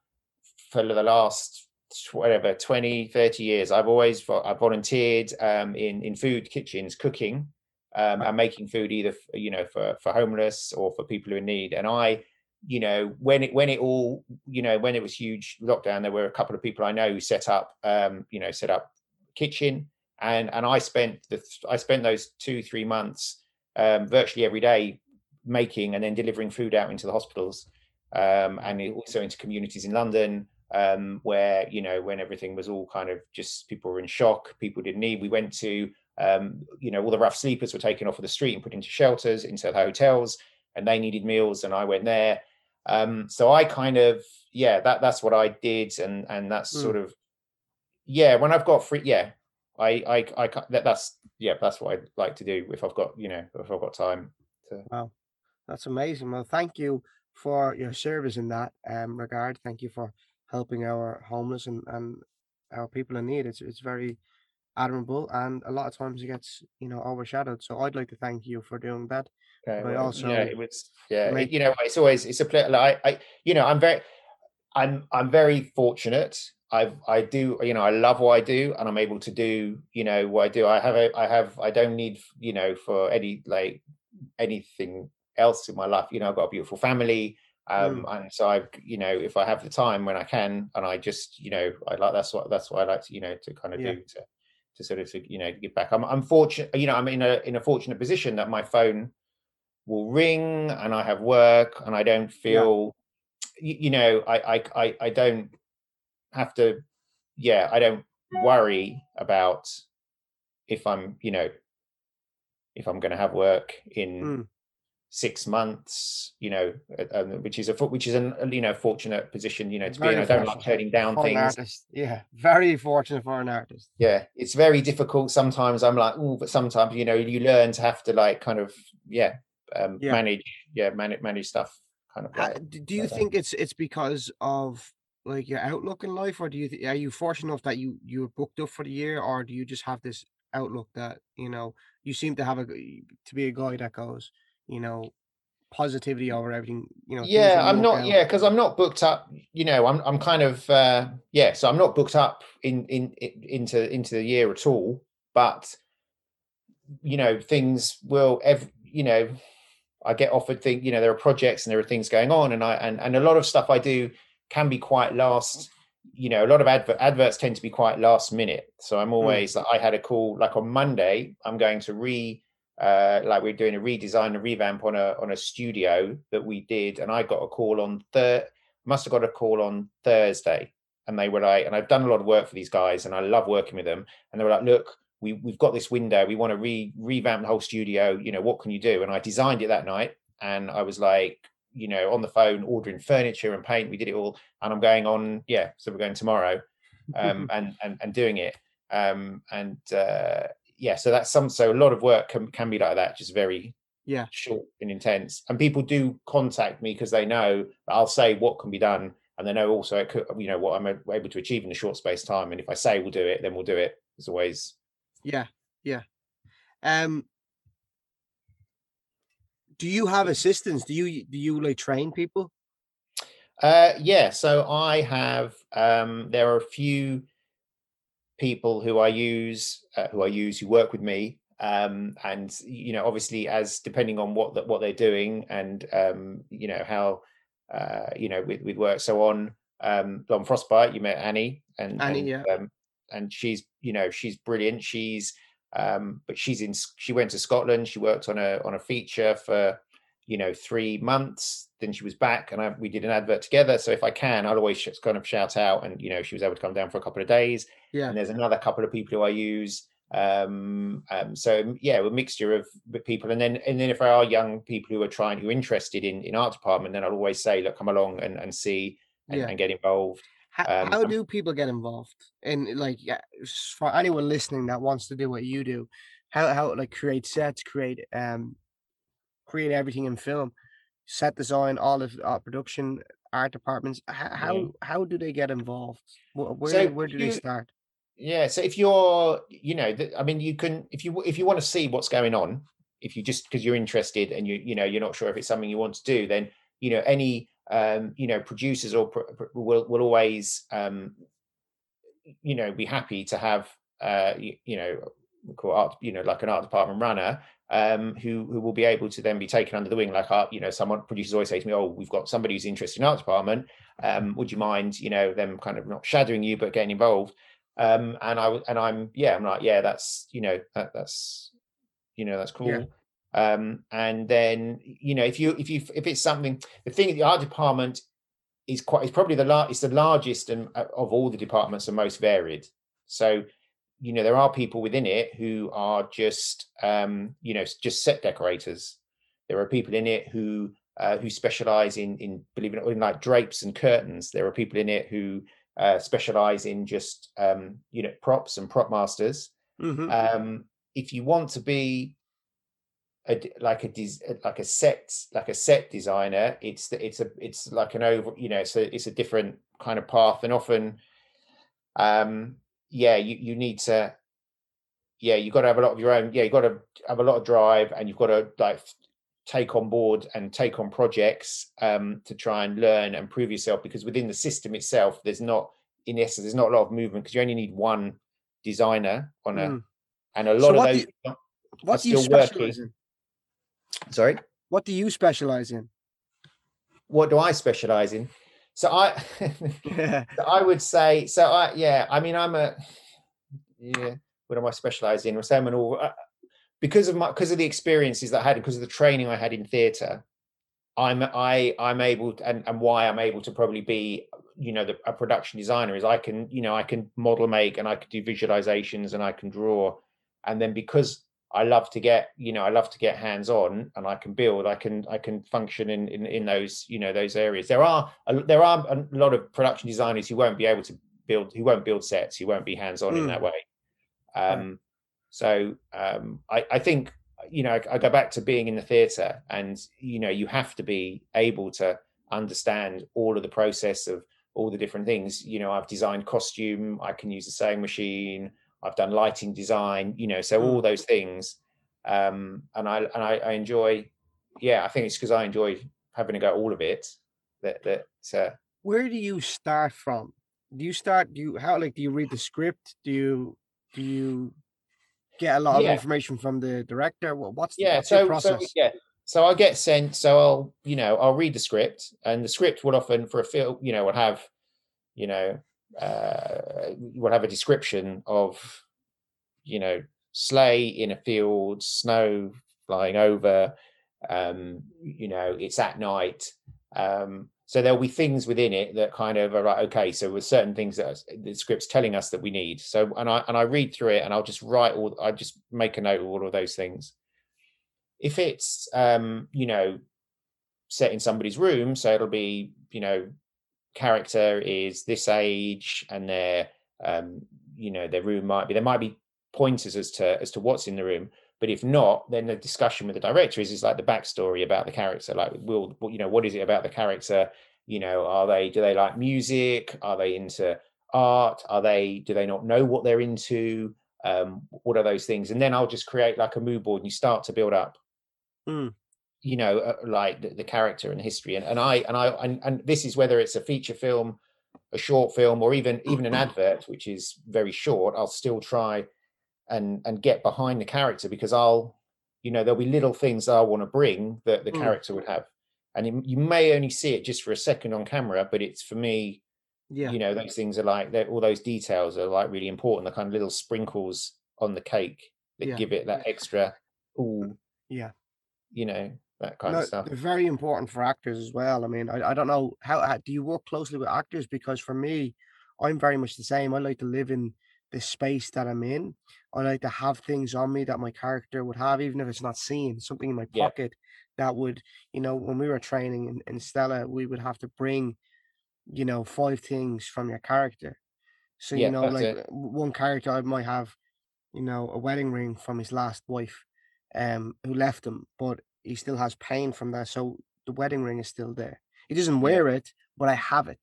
S3: for the last whatever 20 30 years I've always I've volunteered um in in food kitchens cooking um and making food either you know for for homeless or for people who are in need and I you know when it when it all you know when it was huge lockdown there were a couple of people I know who set up um you know set up kitchen and and I spent the I spent those two three months um, virtually every day making and then delivering food out into the hospitals um, and also into communities in London um, where you know when everything was all kind of just people were in shock people didn't need we went to um, you know all the rough sleepers were taken off of the street and put into shelters into the hotels and they needed meals and I went there um, so I kind of yeah that that's what I did and and that's
S2: Mm.
S3: sort of yeah when I've got free yeah I, I, I, that, that's, yeah, that's what I'd like to do if I've got, you know, if I've got time. To, Wow,
S2: That's amazing. Well, thank you for your service in that um, regard. Thank you for helping our homeless and, and our people in need. It's it's very admirable, and a lot of times it gets you know overshadowed. So I'd like to thank you for doing that.
S3: okay,
S2: But
S3: well,
S2: also
S3: yeah, it was, yeah,
S2: make-
S3: you know, it's always, it's a play. Like, I, I, you know, I'm very, I'm, I'm very fortunate. I've, I do, you know, I love what I do, and I'm able to do, you know, what I do. I have, a, I have, I don't need, you know, for any like anything else in my life. You know, I've got a beautiful family. Um, and so I've you know, if I have the time when I can, and I just, you know, I like that's what that's what I like to, you know, to kind of
S2: Yeah.
S3: do to, to sort of, to, you know, give back. I'm, I'm fortunate, you know, I'm in a in a fortunate position that my phone will ring and I have work and I don't feel, you, know, I, I I I don't have to, yeah, I don't worry about if I'm, you know, if I'm going to have work in
S2: Mm.
S3: six months, you know, um, which is a which is an a, you know fortunate position, you know, to be
S2: Very
S3: in. I don't like turning down things.
S2: Yeah, very fortunate for an artist.
S3: Yeah, it's very difficult. Sometimes I'm like, oh, but sometimes you know, you learn to have to like kind of yeah, um,
S2: Yeah.
S3: manage yeah, manage manage stuff kind of.
S2: Uh,
S3: Like,
S2: do you
S3: like that.
S2: think it's it's because of like your outlook in life, or do you th- are you fortunate enough that you you're booked up for the year, or do you just have this outlook that you know you seem to have a to be a guy that goes you know positivity over everything you know
S3: yeah i'm not
S2: out.
S3: yeah because i'm not booked up you know i'm i'm kind of uh yeah so i'm not booked up in in, in into into the year at all but you know things will ev- you know i get offered things you know there are projects and there are things going on and i and, and a lot of stuff i do can be quite last you know a lot of advert adverts tend to be quite last minute. So i'm always like i had a call like on monday i'm going to re uh, like we're doing a redesign, a revamp on a on a studio that we did, and I got a call on third. Must have got a call on Thursday, and they were like, and I've done a lot of work for these guys, and I love working with them, and they were like, look, we we've got this window, we want to re revamp the whole studio. You know, what can you do? And I designed it that night, and I was like, you know, on the phone ordering furniture and paint. We did it all, and I'm going on, yeah. So we're going tomorrow, um, and and and doing it, um, and. uh yeah, so that's some. So a lot of work can can be like that, just very
S2: yeah
S3: short and intense. And people do contact me because they know I'll say what can be done, and they know also it could, you know what I'm able to achieve in a short space time. And if I say we'll do it, then we'll do it. It's always
S2: yeah, yeah. Um, do you have assistants? Do you do you like train people?
S3: Uh, yeah. So I have. Um, there are a few people who I use, uh, who I use, who work with me, um, and you know, obviously, as depending on what that what they're doing, and um, you know how, uh, you know, with with work. So on um, on Frostbite, you met Annie, and
S2: Annie,
S3: and,
S2: yeah.
S3: um, and she's you know she's brilliant. She's um, but she's in. She went to Scotland. She worked on a on a feature for you know three months then she was back and I, we did an advert together so if i can i'll always just kind of shout out and you know she was able to come down for a couple of days
S2: Yeah,
S3: and there's another couple of people who i use um, um so yeah a mixture of people and then and then if there are young people who are trying who are interested in in art department then i'll always say look come along and, and see and,
S2: Yeah.
S3: and get involved
S2: How,
S3: Um,
S2: how do people get involved? And like, yeah, for anyone listening that wants to do what you do, how how like create sets, create um, create everything in film, set design, all of uh, production, art departments. How how, how do they get involved? Where
S3: So
S2: where do they
S3: you-
S2: start?
S3: Yeah, so if you're, you know, I mean, you can if you if you want to see what's going on, if you just because you're interested and you you know you're not sure if it's something you want to do, then you know any um, you know producers or pr- will will always um, you know be happy to have uh, you, you know art you know like an art department runner um, who who will be able to then be taken under the wing. Like art you know someone producers always say to me oh we've got somebody who's interested in art department um, would you mind you know them kind of not shadowing you but getting involved um and I and i'm yeah i'm like yeah that's you know that, that's you know that's cool.
S2: Yeah.
S3: Um and then you know if you if you if it's something the thing the art department is quite it's probably the lar- it's the largest and uh, of all the departments and most varied. So you know there are people within it who are just um you know just set decorators. There are people in it who uh, who specialize in in believe it or not in like drapes and curtains. There are people in it who uh, specialize in just um you know props and prop masters.
S2: Mhm.
S3: um if you want to be a like a like a set like a set designer it's the, it's a it's like an over you know it's a it's a different kind of path and often um yeah you you need to yeah you've got to have a lot of your own yeah you've got to have a lot of drive and you've got to like take on board and take on projects um to try and learn and prove yourself because within the system itself there's not in essence there's not a lot of movement because you only need one designer on a
S2: Mm.
S3: and a
S2: So
S3: lot of
S2: what do
S3: those
S2: you- What do you
S3: still working. Sorry?
S2: What do you specialize in?
S3: what do i specialize in? So i i would say so i yeah i mean i'm a yeah what am i specialized in? So i'm an all uh, because of my because of the experiences that i had because of the training i had in theater i'm i i'm able to, and, and why i'm able to probably be you know the, a production designer is i can you know i can model make and i can do visualizations and i can draw. And then because I love to get, you know, I love to get hands on, and I can build. I can, I can function in in, in those, you know, those areas. There are a, there are a lot of production designers who won't be able to build, who won't build sets, who won't be hands on in
S2: Mm.
S3: that way. Um, so um, I, I think, you know, I, I go back to being in the theatre, and you know, you have to be able to understand all of the process of all the different things. You know, I've designed costume. I can use the sewing machine. I've done lighting design, you know, so
S2: Mm.
S3: all those things. Um, and I and I, I enjoy, yeah, I think it's because I enjoy having to go all of it. That that uh,
S2: Where do you start from? Do you start? Do you how like do you read the script? Do you do you get a lot
S3: Yeah.
S2: of information from the director? What what's the,
S3: yeah.
S2: what's
S3: So
S2: process?
S3: so yeah. So I'll get sent. So I'll you know I'll read the script, and the script will often for a film you know will have, you know, uh, will have a description of, you know, sleigh in a field, snow flying over. Um, you know, it's at night. Um, so there'll be things within it that kind of are like, okay, so with certain things that the script's telling us that we need. So and I and I read through it and I'll just write all I just make a note of all of those things. If it's um, you know, set in somebody's room, so it'll be, you know, character is this age and their um, you know, their room might be there might be pointers as to as to what's in the room. But if not, then the discussion with the director is is like the backstory about the character. Like, will you know what is it about the character? You know, are they do they like music? Are they into art? Are they do they not know what they're into? Um, what are those things? And then I'll just create like a mood board, and you start to build up.
S2: Mm.
S3: You know, uh, like the, the, character and history, and, and I and I and, and this is whether it's a feature film, a short film, or even even an advert, which is very short. I'll still try and and get behind the character because I'll, you know, there'll be little things I want to bring that the mm. character would have, and it, you may only see it just for a second on camera, but it's for me, yeah, you know, those things are like all those details are like really important. The kind of little sprinkles on the cake that yeah. give it that extra, ooh,
S2: yeah,
S3: you know, that kind no, of stuff.
S2: They're very important for actors as well. I mean, I, I don't know how, how do you work closely with actors because for me, I'm very much the same. I like to live in the space that I'm in. I like to have things on me that my character would have, even if it's not seen, something in my yeah. pocket that would, you know, when we were training in, in Stella, we would have to bring, you know, five things from your character. So, yeah, you know, like it. one character I might have, you know, a wedding ring from his last wife, um, who left him, but he still has pain from that. So the wedding ring is still there. He doesn't wear it, but I have it.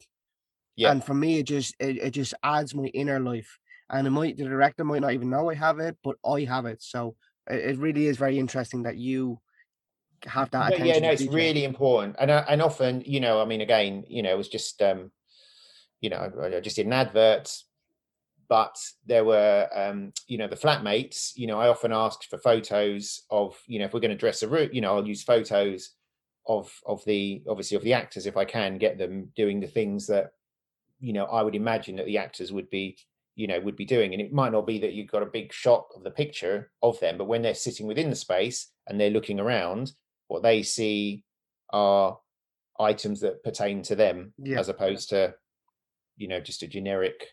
S2: Yeah. And for me, it just it, it just adds my inner life and it might the director might not even know I have it, but I have it. So it, it really is very interesting that you have that.
S3: Yeah, yeah no, it's really important, and uh, and often, you know, I mean, again, you know, it was just, um, you know, I just did an advert, but there were, um, you know, the flatmates. You know, I often asked for photos of, you know, if we're going to dress a room, you know, I'll use photos of of the obviously of the actors if I can get them doing the things that you know I would imagine that the actors would be you know would be doing and it might not be that you've got a big shot of the picture of them but when they're sitting within the space and they're looking around what they see are items that pertain to them yeah. as opposed to you know just a generic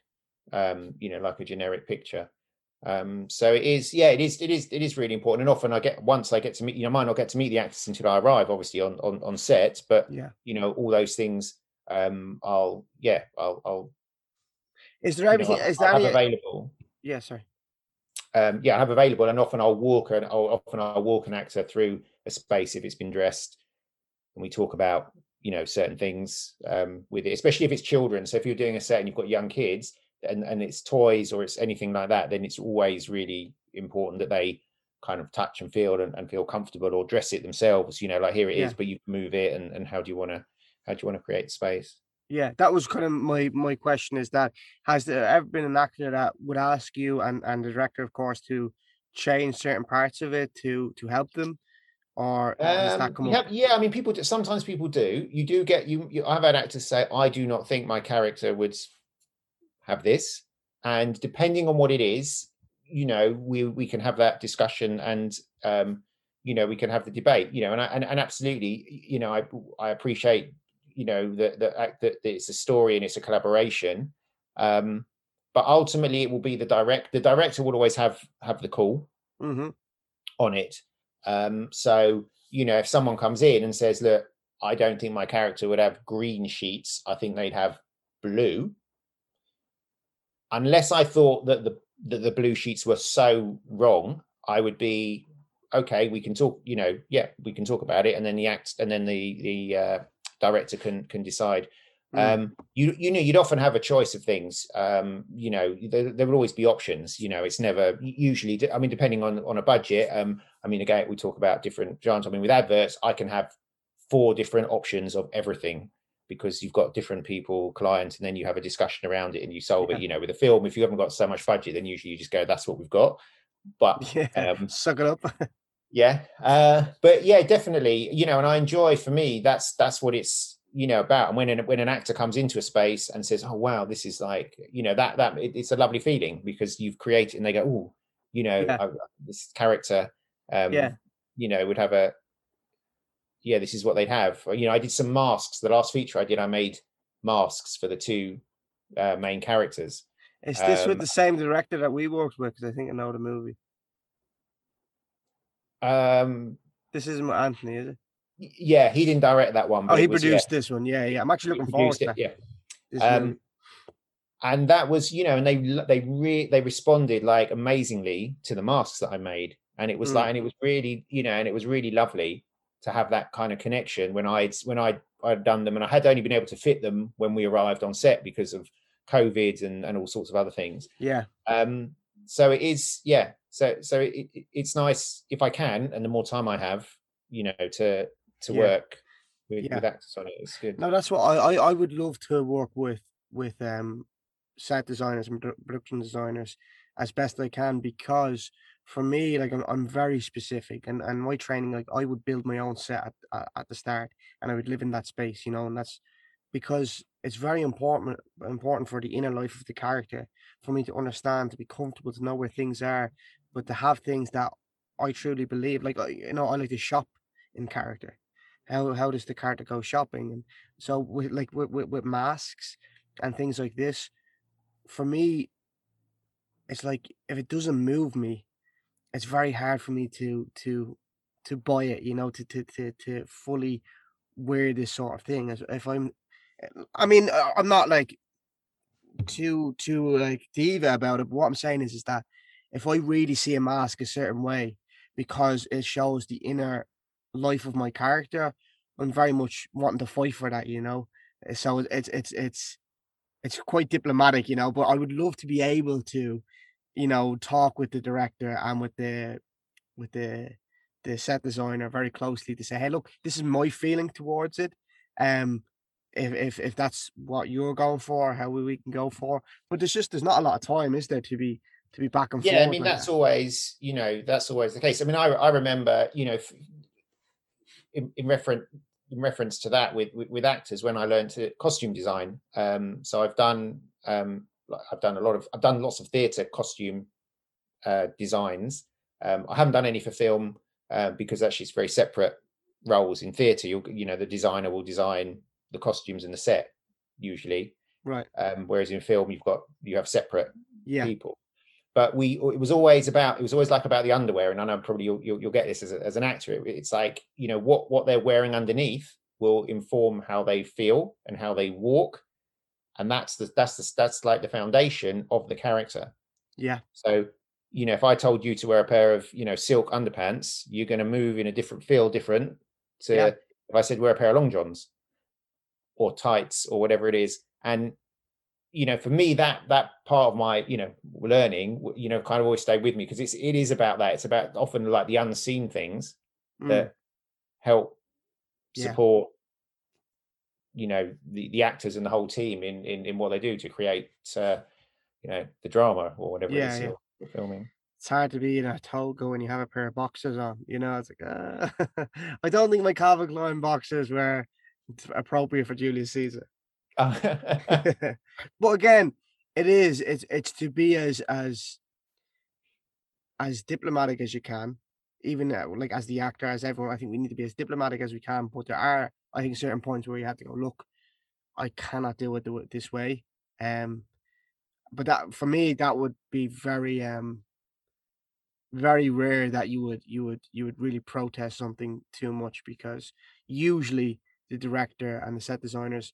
S3: um you know like a generic picture um so it is yeah it is it is it is really important and often i get once i get to meet you know I might not get to meet the actors until i arrive obviously on on, on set but
S2: yeah
S3: you know all those things um i'll yeah i'll i'll
S2: is there anything? You know, is
S3: there any... available?
S2: Yeah, sorry.
S3: Um, yeah, I have available, and often I'll walk and I'll, often I'll walk an actor through a space if it's been dressed, and we talk about you know certain things um, with it, especially if it's children. So if you're doing a set and you've got young kids and and it's toys or it's anything like that, then it's always really important that they kind of touch and feel and, and feel comfortable or dress it themselves. You know, like here it yeah. is, but you move it, and and how do you want to how do you want to create space?
S2: Yeah, that was kind of my my question is that has there ever been an actor that would ask you and and the director of course to change certain parts of it to to help them or
S3: does that um, come up? yeah, I mean people do, sometimes people do. You do get you, you I've had actors say I do not think my character would have this. And depending on what it is, you know, we we can have that discussion and um you know we can have the debate you know and I, and, and absolutely you know I I appreciate you know that that that it's a story and it's a collaboration um but ultimately it will be the direct the director will always have have the call
S2: mm-hmm.
S3: on it. Um so you know if someone comes in and says look i don't think my character would have green sheets. I think they'd have blue unless i thought that the that the blue sheets were so wrong i would be okay we can talk you know yeah we can talk about it and then the act and then the the uh, director can can decide. Mm. Um, you you know you'd often have a choice of things. Um, you know there, there would always be options. You know it's never usually. I mean depending on on a budget. Um, I mean again we talk about different genres. I mean with adverts I can have four different options of everything because you've got different people, clients, and then you have a discussion around it and you solve yeah. it. You know, with a film, if you haven't got so much budget, then usually you just go, "That's what we've got." But
S2: yeah, um, suck it up.
S3: yeah uh but yeah definitely you know and i enjoy for me that's that's what it's you know about and when an, when an actor comes into a space and says oh wow this is like you know that that it, it's a lovely feeling because you've created and they go oh you know yeah. I, this character um
S2: yeah
S3: you know would have a yeah this is what they'd have you know i did some masks the last feature i did i made masks for the two uh, main characters
S2: Is this with
S3: Um,
S2: the same director that we worked with? Because I think I know the movie.
S3: um
S2: This isn't Anthony, is it?
S3: yeah he didn't direct that one. but
S2: he
S3: was, yeah,
S2: produced this one. Yeah, yeah. I'm actually looking forward to
S3: it,
S2: that.
S3: yeah Um, and that was you know and they they re- they responded like amazingly to the masks that i made and it was
S2: Mm.
S3: like and it was really you know and it was really lovely to have that kind of connection when i'd when i'd i'd done them and i had only been able to fit them when we arrived on set because of covid and and all sorts of other things
S2: Yeah,
S3: um so it is yeah so so it, it, it's nice if i can and the more time i have you know to to
S2: Yeah.
S3: work with,
S2: Yeah.
S3: with actors on it it's good
S2: no, that's what I, I I would love to work with with um set designers and production designers as best I can because for me like I'm I'm very specific and and my training like I would build my own set at, at, the start and I would live in that space you know and that's because it's very important important for the inner life of the character for me to understand to be comfortable to know where things are but to have things that I truly believe like you know I like to shop in character. How how does the character go shopping? And so with like with, with, with masks and things like this for me it's like if it doesn't move me it's very hard for me to to to buy it you know to to to, to fully wear this sort of thing as if i'm i mean i'm not like too too like diva about it but what i'm saying is is that if i really see a mask a certain way because it shows the inner life of my character i'm very much wanting to fight for that you know? So it's it's it's it's quite diplomatic you know but i would love to be able to you know talk with the director and with the with the the set designer very closely to say hey look this is my feeling towards it um if if, if that's what you're going for how we, we can go for but there's just there's not a lot of time is there to be to be back and
S3: yeah i mean
S2: like
S3: that's
S2: that.
S3: always you know that's always the case i mean i i remember you know in, in reference in reference to that with, with with actors when i learned to costume design um so i've done um like, i've done a lot of i've done lots of theatre costume uh designs um i haven't done any for film uh, because actually it's very separate roles in theatre you'll you know the designer will design the costumes and the set usually
S2: right
S3: um whereas in film you've got you have separate
S2: yeah
S3: people. But we, it was always about, it was always like about the underwear. And I know probably you'll, you'll, you'll get this as, a, as an actor. It- it's like, you know, what, what they're wearing underneath will inform how they feel and how they walk. And that's the, that's the, that's like the foundation of the character.
S2: yeah
S3: So, you know, if I told you to wear a pair of, you know, silk underpants, you're going to move in a different, feel different to
S2: Yeah.
S3: if I said wear a pair of long johns or tights or whatever it is. And, you know, for me, that, that part of my, you know, learning, you know, kind of always stayed with me because it's, it is about that. It's about often like the unseen things
S2: Mm,
S3: that help
S2: Yeah.
S3: support, you know, the, the actors and the whole team in, in, in what they do to create, uh, you know, the drama or whatever
S2: Yeah,
S3: it is
S2: yeah.
S3: filming.
S2: it's hard to be in a toga when you have a pair of boxers on you know it's like uh, i don't think my calvin klein boxers were appropriate for julius caesar but again, it is it's it's to be as as as diplomatic as you can, even uh, like as the actor, as everyone. I think we need to be as diplomatic as we can. But there are, I think, certain points where you have to go. Look, I cannot do it, do it this way. Um, but that for me, that would be very um very rare that you would you would you would really protest something too much because usually the director and the set designers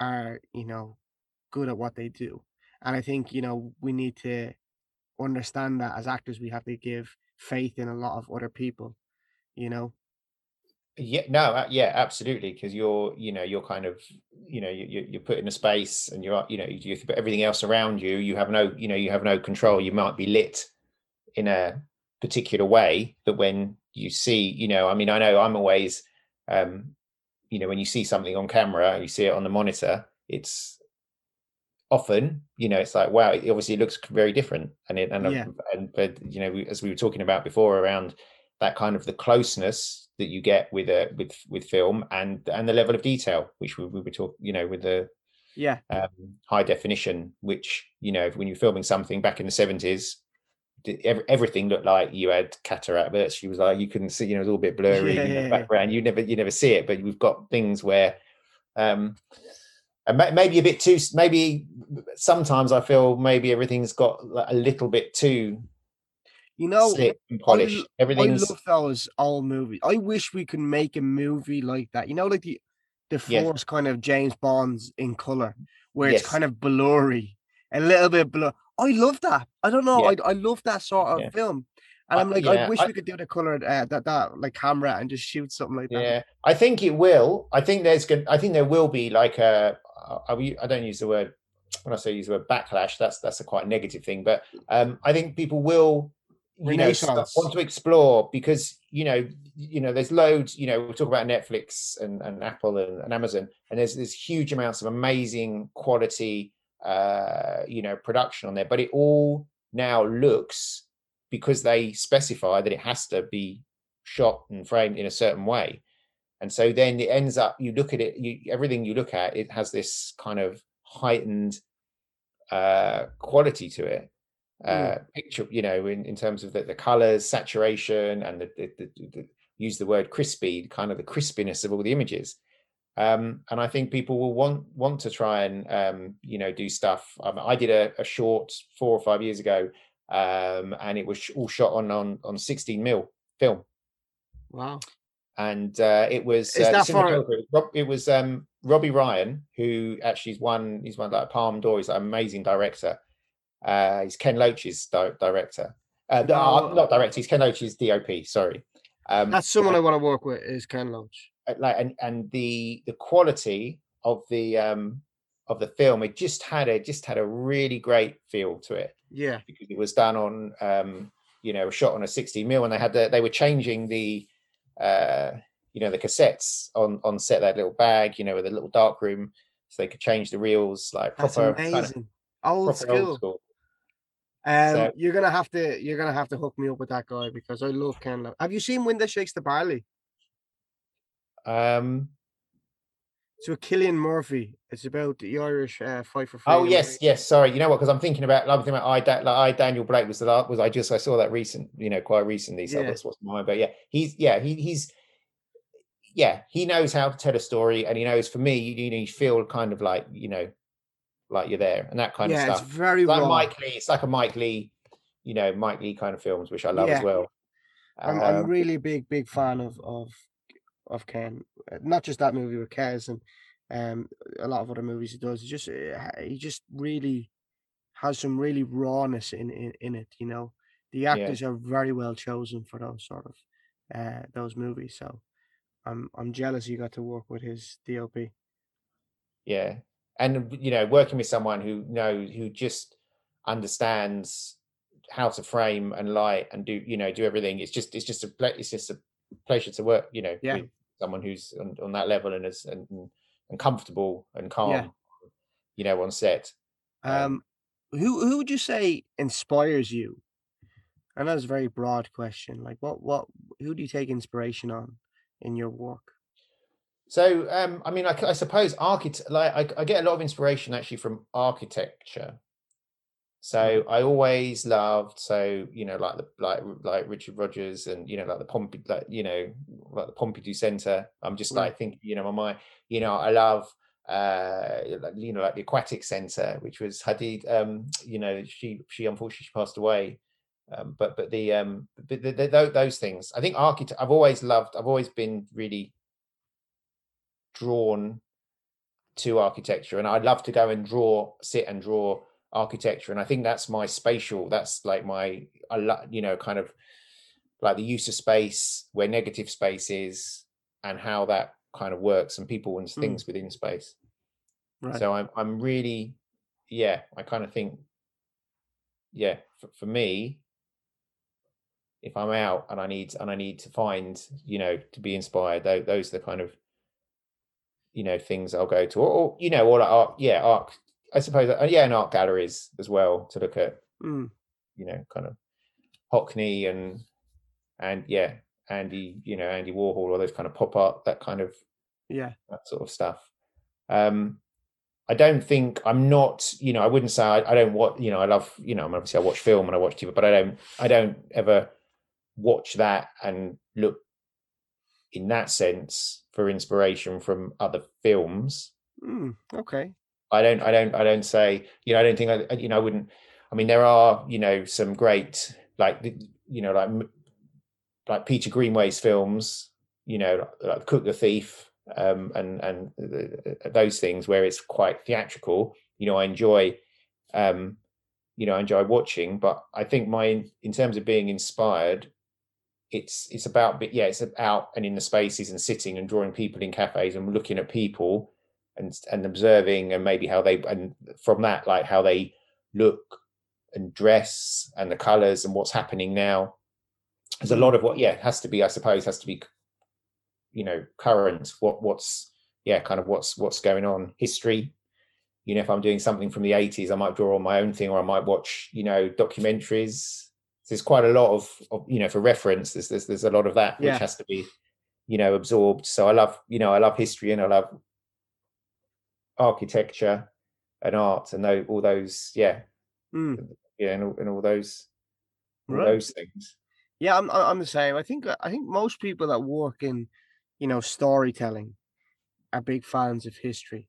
S2: are you know good at what they do and i think you know we need to understand that as actors we have to give faith in a lot of other people you know
S3: Yeah, no, uh, yeah, absolutely. Because you're, you know, you're kind of, you know, you, you- you're put in a space, and you're, you know, you, put everything else around you. You have no, you know, you have no control. You might be lit in a particular way, but when you see, you know, I mean, I know I'm always, um, you know, when you see something on camera, you see it on the monitor. It's often, you know, it's like, wow, it obviously looks very different, and it, and,
S2: Yeah.
S3: and but you know, we, as we were talking about before around that kind of the closeness that you get with a with with film and and the level of detail which we, we were talking you know with the
S2: yeah
S3: um, high definition which you know when you're filming something back in the 70s everything looked like you had cataract, but she was like you couldn't see, you know, it was all a bit blurry
S2: Yeah,
S3: the
S2: yeah.
S3: background. You never you never see it, but we've got things where um and maybe a bit too maybe sometimes I feel maybe everything's got a little bit too
S2: You know,
S3: slick and polished.
S2: I
S3: Everything's
S2: love those old movies. I wish we could make a movie like that. You know, like the the
S3: Yes.
S2: first kind of James Bonds in color, where it's kind of blurry, a little bit blur. I love that. I don't know.
S3: Yeah.
S2: I I love that sort of
S3: Yeah.
S2: film. And
S3: I-
S2: I'm like, I
S3: yeah,
S2: wish
S3: I-
S2: we could do the color uh, that that like camera and just shoot something like that.
S3: Yeah, I think it will. I think there's going. I think there will be like a. I, I I don't use the word when I say use the word backlash. That's that's a quite negative thing. But um, I think people will, you know, want to explore because you know, you know, there's loads. You know, we talk about Netflix and, and Apple and, and Amazon, and there's there's huge amounts of amazing quality, uh, you know, production on there. But it all now looks because they specify that it has to be shot and framed in a certain way and so then it ends up you look at it you everything you look at it has this kind of heightened uh quality to it uh picture you know in, in terms of the, the colors saturation and the, the, the, use the word crispy kind of the crispiness of all the images. Um and i think people will want want to try and um you know do stuff. Um, i did a, a short four or five years ago um and it was sh- all shot on on on 16 mil film.
S2: Wow.
S3: and uh, it was uh,
S2: that for-
S3: it was Rob- it was um, Robbie Ryan who actually is one he's one like Palme d'Or he's an amazing director uh, he's Ken Loach's di- director uh,
S2: Oh.
S3: not director he's Ken Loach's DOP sorry um,
S2: That's someone I want to work with. Is Ken Loach.
S3: uh, like and and the the quality of the um of the film it just had a just had a really great feel to it
S2: Yeah.
S3: because it was done on um you know shot on a 60 mil and they had the they were changing the uh you know the cassettes on on set that little bag you know with a little dark room so they could change the reels like
S2: That's
S3: proper kind of.
S2: Old
S3: proper
S2: school.
S3: old school
S2: Um,
S3: So-
S2: you're gonna have to you're gonna have to hook me up with that guy because I love Ken. Loach. Have you seen Wind That Shakes the Barley?
S3: um
S2: It's with Cillian Murphy. It's about the Irish uh, fight for freedom.
S3: oh yes yes sorry you know what because i'm thinking about i'm thinking about i Da- like i daniel blake was the last was i just i saw that recent you know quite recently so
S2: Yeah.
S3: that's what's mine but yeah he's yeah he, he's yeah he knows how to tell a story and he knows for me you, you know you feel kind of like you know like you're there and that kind
S2: yeah,
S3: of
S2: it's
S3: stuff
S2: very
S3: It's like. Mike Leigh. It's like a Mike Leigh, you know, Mike Leigh kind of films, which I love
S2: Yeah.
S3: as well.
S2: I'm, I'm
S3: Um,
S2: really big big fan of of of Ken. Uh, Not just that movie with Kes and um a lot of other movies he does. He just uh, he just really has some really rawness in in, in it. You know, the actors are very well chosen for those sort of uh those movies. So I'm I'm jealous you got to work with his DOP.
S3: yeah, and you know, working with someone who knows who just understands how to frame and light and do you know do everything. It's just it's just a ple- it's just a pleasure to work. You know,
S2: Yeah.
S3: with someone who's on, on that level and is and, and comfortable and calm. You know, on set. Um,
S2: Um, who who would you say inspires you? Know it's a very broad question. Like, what what who do you take inspiration on in your work?
S3: So, um, I mean, I suppose architect, like I, I get a lot of inspiration actually from architecture. So I always loved, so you know, like the like like Richard Rogers and you know, like the Pompey, like you know, like the Pompidou Center. I'm just like thinking, you know, my mind, you know, I love, uh, like, you know, like the Aquatic Center, which was Hadid. Um, you know, she she unfortunately she passed away. Um, but but the um, but the, the, tho- those things, I think architect. I've always loved. I've always been really drawn to architecture and I'd love to go and draw sit and draw architecture and I think that's my spatial that's like my I lo- you know kind of like the use of space where negative space is and how that kind of works and people and
S2: Mm.
S3: things within space
S2: Right.
S3: so I'm I'm really yeah I kind of think yeah for, for me if I'm out and I need and I need to find you know to be inspired tho- those are the kind of you know things I'll go to or, or you know or like art yeah art I suppose uh, yeah and art galleries as well to look at
S2: Mm,
S3: you know kind of Hockney and and yeah Andy you know Andy Warhol all those kind of pop art that kind of
S2: yeah.
S3: that sort of stuff. Um, I don't think I'm not, you know, I wouldn't say I, I don't watch, you know, I love, you know, I mean, obviously I watch film and I watch TV, but I don't, I don't ever watch that and look in that sense for inspiration from other films.
S2: Mm, okay.
S3: I don't, I don't, I don't say, you know, I don't think I, you know, I wouldn't. I mean, there are, you know, some great, like, you know, like, like Peter Greenaway's films, you know, like Cook the Thief, um, and and those things where it's quite theatrical. You know, I enjoy, um, you know, I enjoy watching. But I think my, in terms of being inspired, it's it's about yeah it's out and in the spaces and sitting and drawing people in cafes and looking at people and and observing and maybe how they and from that like how they look and dress and the colors and what's happening now. There's a lot of what yeah it has to be i suppose has to be you know current what what's yeah kind of what's what's going on. History you know if i'm doing something from the 80s i might draw on my own thing or i might watch you know documentaries there's quite a lot of, of you know for reference there's, there's there's a lot of that which
S2: Yeah.
S3: has to be you know absorbed so i love you know i love history and i love architecture and art and all those yeah
S2: Mm,
S3: yeah and all, and all those all
S2: Right.
S3: those things
S2: yeah, I'm I'm the same. I think I think most people that work in, you know, storytelling, are big fans of history.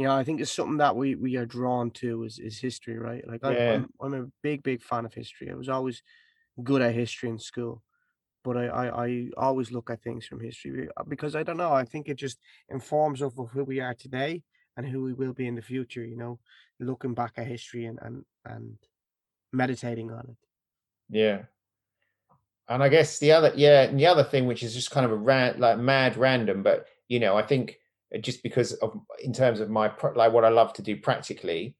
S2: You know, I think it's something that we we are drawn to is is history, right? Like I,
S3: Yeah.
S2: I'm I'm a big big fan of history. I was always good at history in school, but I I, I always look at things from history uh, because I don't know. I think it just informs of who we are today and who we will be in the future. You know, looking back at history and and and meditating on it.
S3: Yeah. And I guess the other, yeah, and the other thing, which is just kind of a ran, like mad random, but you know, I think just because of in terms of my like what I love to do practically,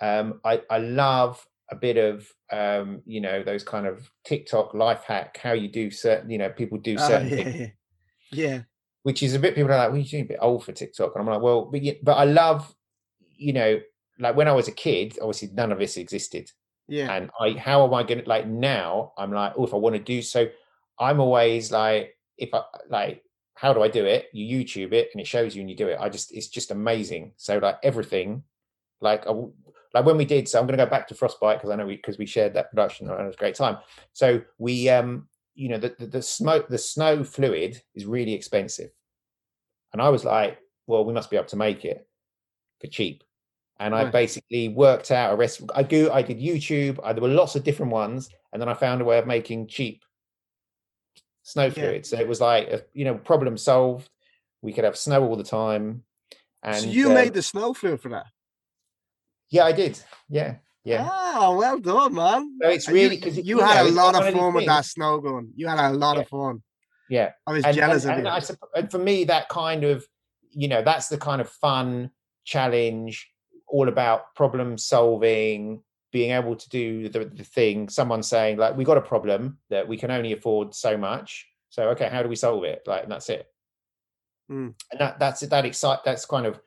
S3: um, I I love a bit of um, you know, those kind of TikTok life hack, how you do certain, you know, people do
S2: Ah,
S3: certain
S2: yeah,
S3: things,
S2: yeah,
S3: which is a bit people are like, well, you're a bit old for TikTok, and I'm like, well, but, yeah, but I love, you know, like when I was a kid, obviously none of this existed.
S2: Yeah.
S3: and I how am I gonna like now I'm like oh if I want to do so I'm always like if I like how do I do it? You YouTube it and it shows you and you do it. I just it's just amazing. So like everything like I like when we did so I'm gonna go back to Frostbite because I know we because we shared that production and it was a great time. So we um you know the, the the smoke the snow fluid is really expensive. And I was like well we must be able to make it for cheap. And I basically worked out a recipe. I go, I did YouTube. I, there were lots of different ones, and then I found a way of making cheap snow
S2: Yeah.
S3: fluid. So it was like, a, you know, problem solved. We could have snow all the time. And
S2: so you
S3: um,
S2: made the snow fluid for that?
S3: yeah, I did. Yeah, yeah.
S2: Oh, well done, man.
S3: So it's really- 'cause it-
S2: you,
S3: you
S2: had
S3: know,
S2: a lot of fun with that snow gun. You had a lot
S3: Yeah.
S2: of fun.
S3: Yeah.
S2: I was
S3: and,
S2: jealous
S3: and,
S2: of you.
S3: I, and for me that kind of you know that's the kind of fun challenge all about problem solving being able to do the, the thing someone saying like we got a problem that we can only afford so much so okay how do we solve it? Like and that's it.
S2: Mm.
S3: and that that's that excite that's kind of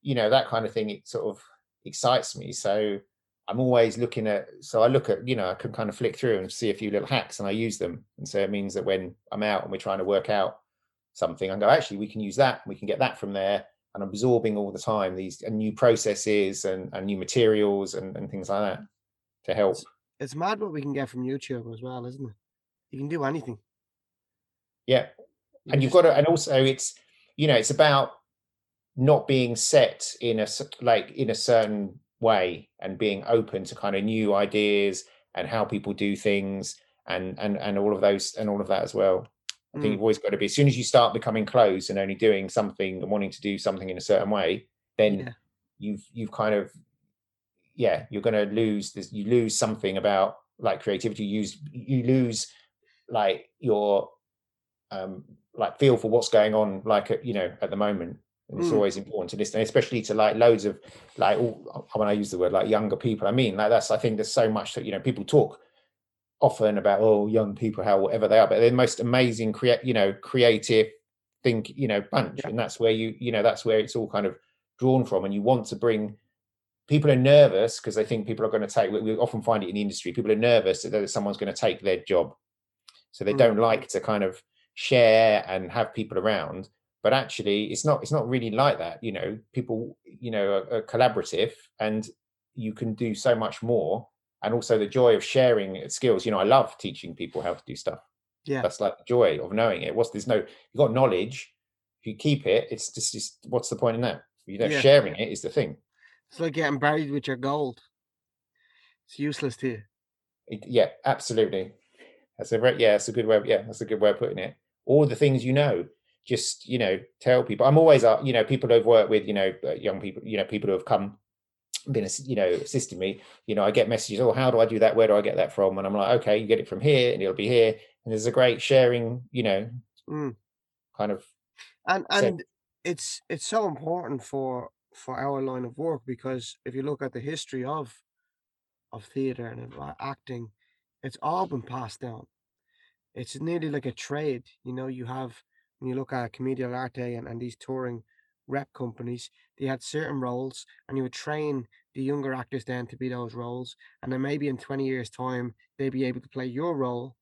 S3: you know that kind of thing it sort of excites me. So i'm always looking at so i look at you know i can kind of flick through and see a few little hacks and i use them. And so it means that when i'm out and we're trying to work out something I go actually we can use that we can get that from there and absorbing all the time these and new processes and, and new materials and, and things like that to help
S2: It's mad what we can get from YouTube as well, isn't it? You can do anything.
S3: yeah
S2: You
S3: and you've
S2: just-
S3: got to and also it's you know it's about not being set in a, like in a certain way and being open to kind of new ideas and how people do things and and and all of those and all of that as well i think
S2: Mm.
S3: you've always got to be as soon as you start becoming closed and only doing something and wanting to do something in a certain way then
S2: Yeah.
S3: you've you've kind of yeah you're going to lose this you lose something about like creativity you use you lose like your um like feel for what's going on like at, you know at the moment and it's
S2: Mm.
S3: always important to listen especially to like loads of like all, when i use the word like younger people i mean like that's i think there's so much that you know people talk often about oh young people how whatever they are but they're the most amazing create you know creative think you know bunch
S2: Yeah.
S3: and that's where you you know that's where it's all kind of drawn from and you want to bring people are nervous because they think people are going to take we, often find it in the industry people are nervous that someone's going to take their job so they
S2: Mm.
S3: don't like to kind of share and have people around but actually it's not it's not really like that you know people you know are, are collaborative and you can do so much more and also the joy of sharing skills you know i love teaching people how to do stuff
S2: Yeah.
S3: that's like the joy of knowing it what's there's no you got knowledge if you keep it it's just, just what's the point in that you know
S2: Yeah.
S3: sharing it is the thing
S2: It's like getting buried with your gold. It's useless to you.
S3: It- yeah absolutely that's a very yeah that's a good way of, yeah that's a good way of putting it all the things you know just you know tell people i'm always uh, you know people who've worked with you know uh, young people you know people who have come been you know assisting me you know i get messages oh how do i do that? Where do i get that from? And i'm like okay you get it from here and it'll be here. And there's a great sharing you know
S2: Mm.
S3: kind of
S2: and and it's it's so important for for our line of work because if you look at the history of of theater and of acting it's all been passed down. It's nearly like a trade you know you have when you look at Commedia Arte and, and these touring rep companies they had certain roles and you would train the younger actors then to be those roles and then maybe in 20 years time they'd be able to play your role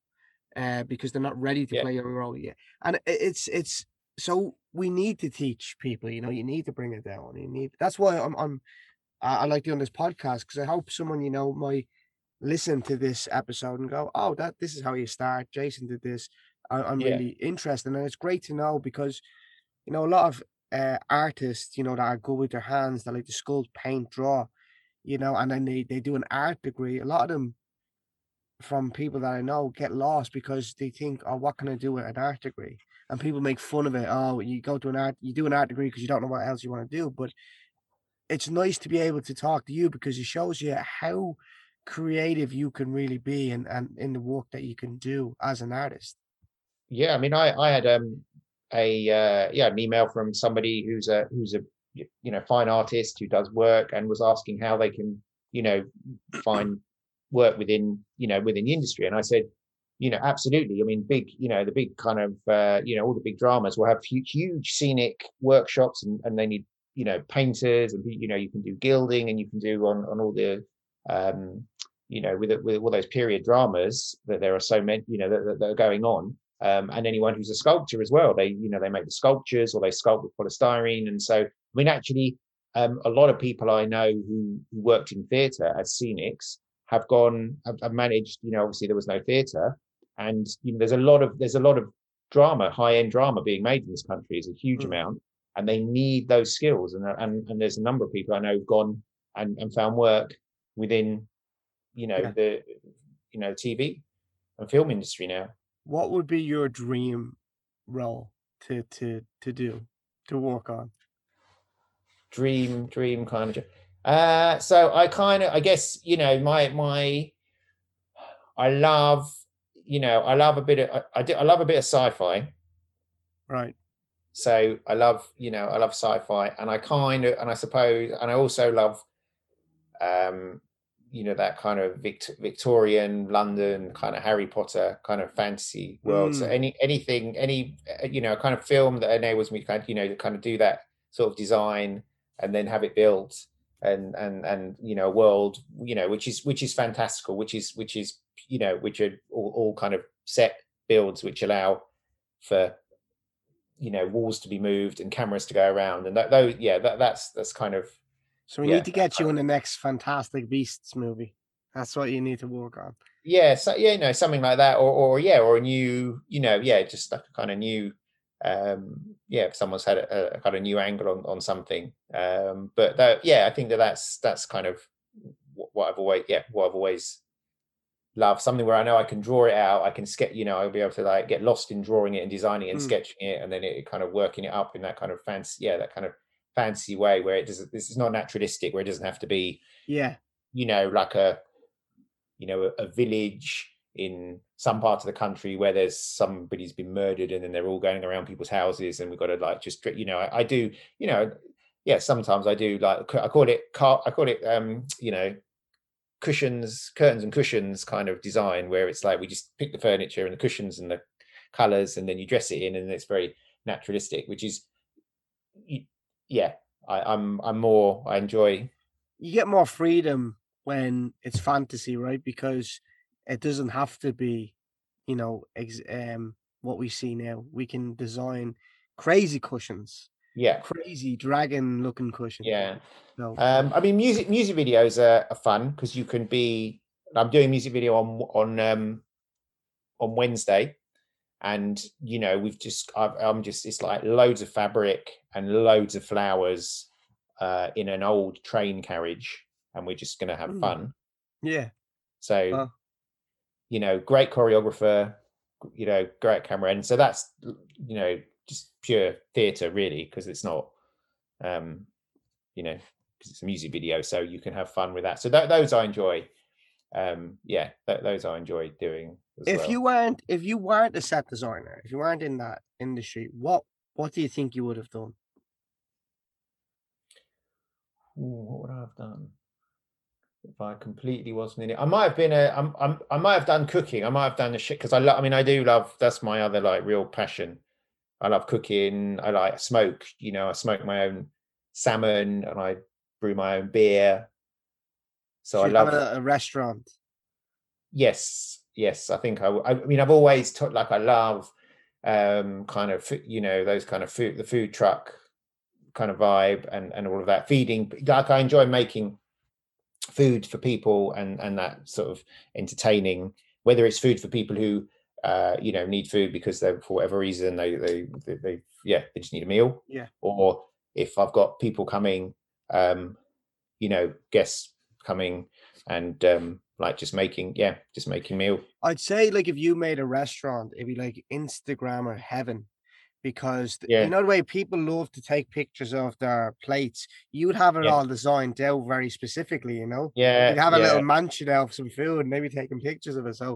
S2: uh, because they're not ready to
S3: Yeah.
S2: play your role yet and it's it's so we need to teach people you know you need to bring it down you need that's why i'm i'm i, like doing this podcast because i hope someone you know might listen to this episode and go oh that this is how you start jason did this I, i'm
S3: Yeah.
S2: really interested and it's great to know because you know a lot of uh, artists you know that are good with their hands that like to sculpt paint draw you know and then they they do an art degree a lot of them from people that I know get lost because they think, oh, what can I do with an art degree? And people make fun of it. Oh, you go to an art, you do an art degree because you don't know what else you want to do. But it's nice to be able to talk to you because it shows you how creative you can really be and, and in the work that you can do as an artist.
S3: yeah i mean i i had um a uh yeah an email from somebody who's a who's a you know fine artist who does work and was asking how they can you know find work within you know within the industry. And i said you know absolutely. I mean big you know the big kind of uh you know all the big dramas will have huge, huge scenic workshops and, and they need you know painters and you know you can do gilding and you can do on on all the um you know with with all those period dramas that there are so many you know that, that, that are going on um, and anyone who's a sculptor as well. They, you know, they make the sculptures or they sculpt with polystyrene. And so, I mean, actually, um, a lot of people I know who, who worked in theatre as scenics have gone, have, have managed. You know, obviously there was no theatre, and you know, there's a lot of there's a lot of drama, high end drama being made in this country. is a huge
S2: Mm.
S3: amount, and they need those skills. And and and there's a number of people I know who've gone and, and found work within, you know,
S2: Yeah.
S3: the you know TV and film industry now.
S2: What would be your dream role to to to do to work on?
S3: dream dream kind of uh so i kind of i guess you know my my i love you know i love a bit of I, I do i love a bit of sci-fi
S2: Right.
S3: so i love you know i love sci-fi and i kind of and i suppose and i also love um you know that kind of Vict- victorian london kind of harry potter kind of fantasy world so
S2: Mm.
S3: any anything any uh, you know kind of film that enables me to kind of you know to kind of do that sort of design and then have it built and and and you know a world you know which is which is fantastical which is which is you know which are all, all kind of set builds which allow for you know walls to be moved and cameras to go around and that though yeah that that's that's kind of
S2: So we
S3: Yeah,
S2: need to get you in the next Fantastic Beasts movie. That's what you need to work on.
S3: yeah so yeah you know something like that or or yeah or a new you know yeah just like a kind of new um yeah if someone's had a, a kind of new angle on on something um but that yeah i think that that's that's kind of what i've always yeah what i've always loved something where i know i can draw it out i can sketch you know i'll be able to like get lost in drawing it and designing it and
S2: Mm.
S3: sketching it and then it kind of working it up in that kind of fancy yeah that kind of fancy way where it doesn't this is not naturalistic where it doesn't have to be
S2: Yeah.
S3: you know, like a, you know, a, a village in some part of the country where there's somebody's been murdered and then they're all going around people's houses and we've got to like just, you know, I, I do, you know, yeah, sometimes I do like, I call it, car, I call it, um, you know, cushions, curtains and cushions kind of design where it's like we just pick the furniture and the cushions and the colors and then you dress it in and it's very naturalistic, which is, yeah, I, I'm, I'm more, I enjoy
S2: You get more freedom when it's fantasy, right? Because it doesn't have to be, you know, ex- um, what we see now. We can design crazy cushions,
S3: Yeah,
S2: crazy dragon looking cushions.
S3: yeah.
S2: So
S3: Um, I mean, music music videos are, are fun because you can be. I'm doing music video on on um, on Wednesday, and you know we've just I've, I'm just it's like loads of fabric and loads of flowers uh, in an old train carriage, and we're just gonna have
S2: Mm.
S3: fun.
S2: yeah,
S3: So,
S2: Wow.
S3: you know, great choreographer, you know, great camera, and so that's you know just pure theatre really because it's not, um, you know, because it's a music video, so you can have fun with that. So tho- those I enjoy. Um, yeah, th- those I enjoy doing. As
S2: if
S3: well.
S2: you weren't if you weren't a set designer, if you weren't in that industry, what what do you think you would have done?
S3: Ooh, what would I have done if I completely wasn't in it? I might have been a. I'm. I'm. I might have done cooking. I might have done the shit because I love. I mean, I do love. That's my other like real passion. I love cooking. I like smoke. You know, I smoke my own salmon and I brew my own beer. So I love.
S2: a, a restaurant.
S3: Yes, yes. I think I. I mean, I've always taught like I love, um, kind of you know those kind of food, the food truck kind of vibe, and and all of that feeding. Like I enjoy making food for people and and that sort of entertaining. Whether it's food for people who, uh, you know, need food because they're for whatever reason they they they, they yeah they just need a meal.
S2: Yeah.
S3: Or if I've got people coming, um, you know, guests coming and um like just making yeah just making meal
S2: I'd say like if you made a restaurant, it'd be like Instagrammer heaven. Because
S3: Yeah.
S2: you know the way people love to take pictures of their plates, you would have it
S3: Yeah.
S2: all designed out very specifically, you know.
S3: yeah
S2: You'd have a
S3: yeah.
S2: little mansion out of some food and maybe taking pictures of it. So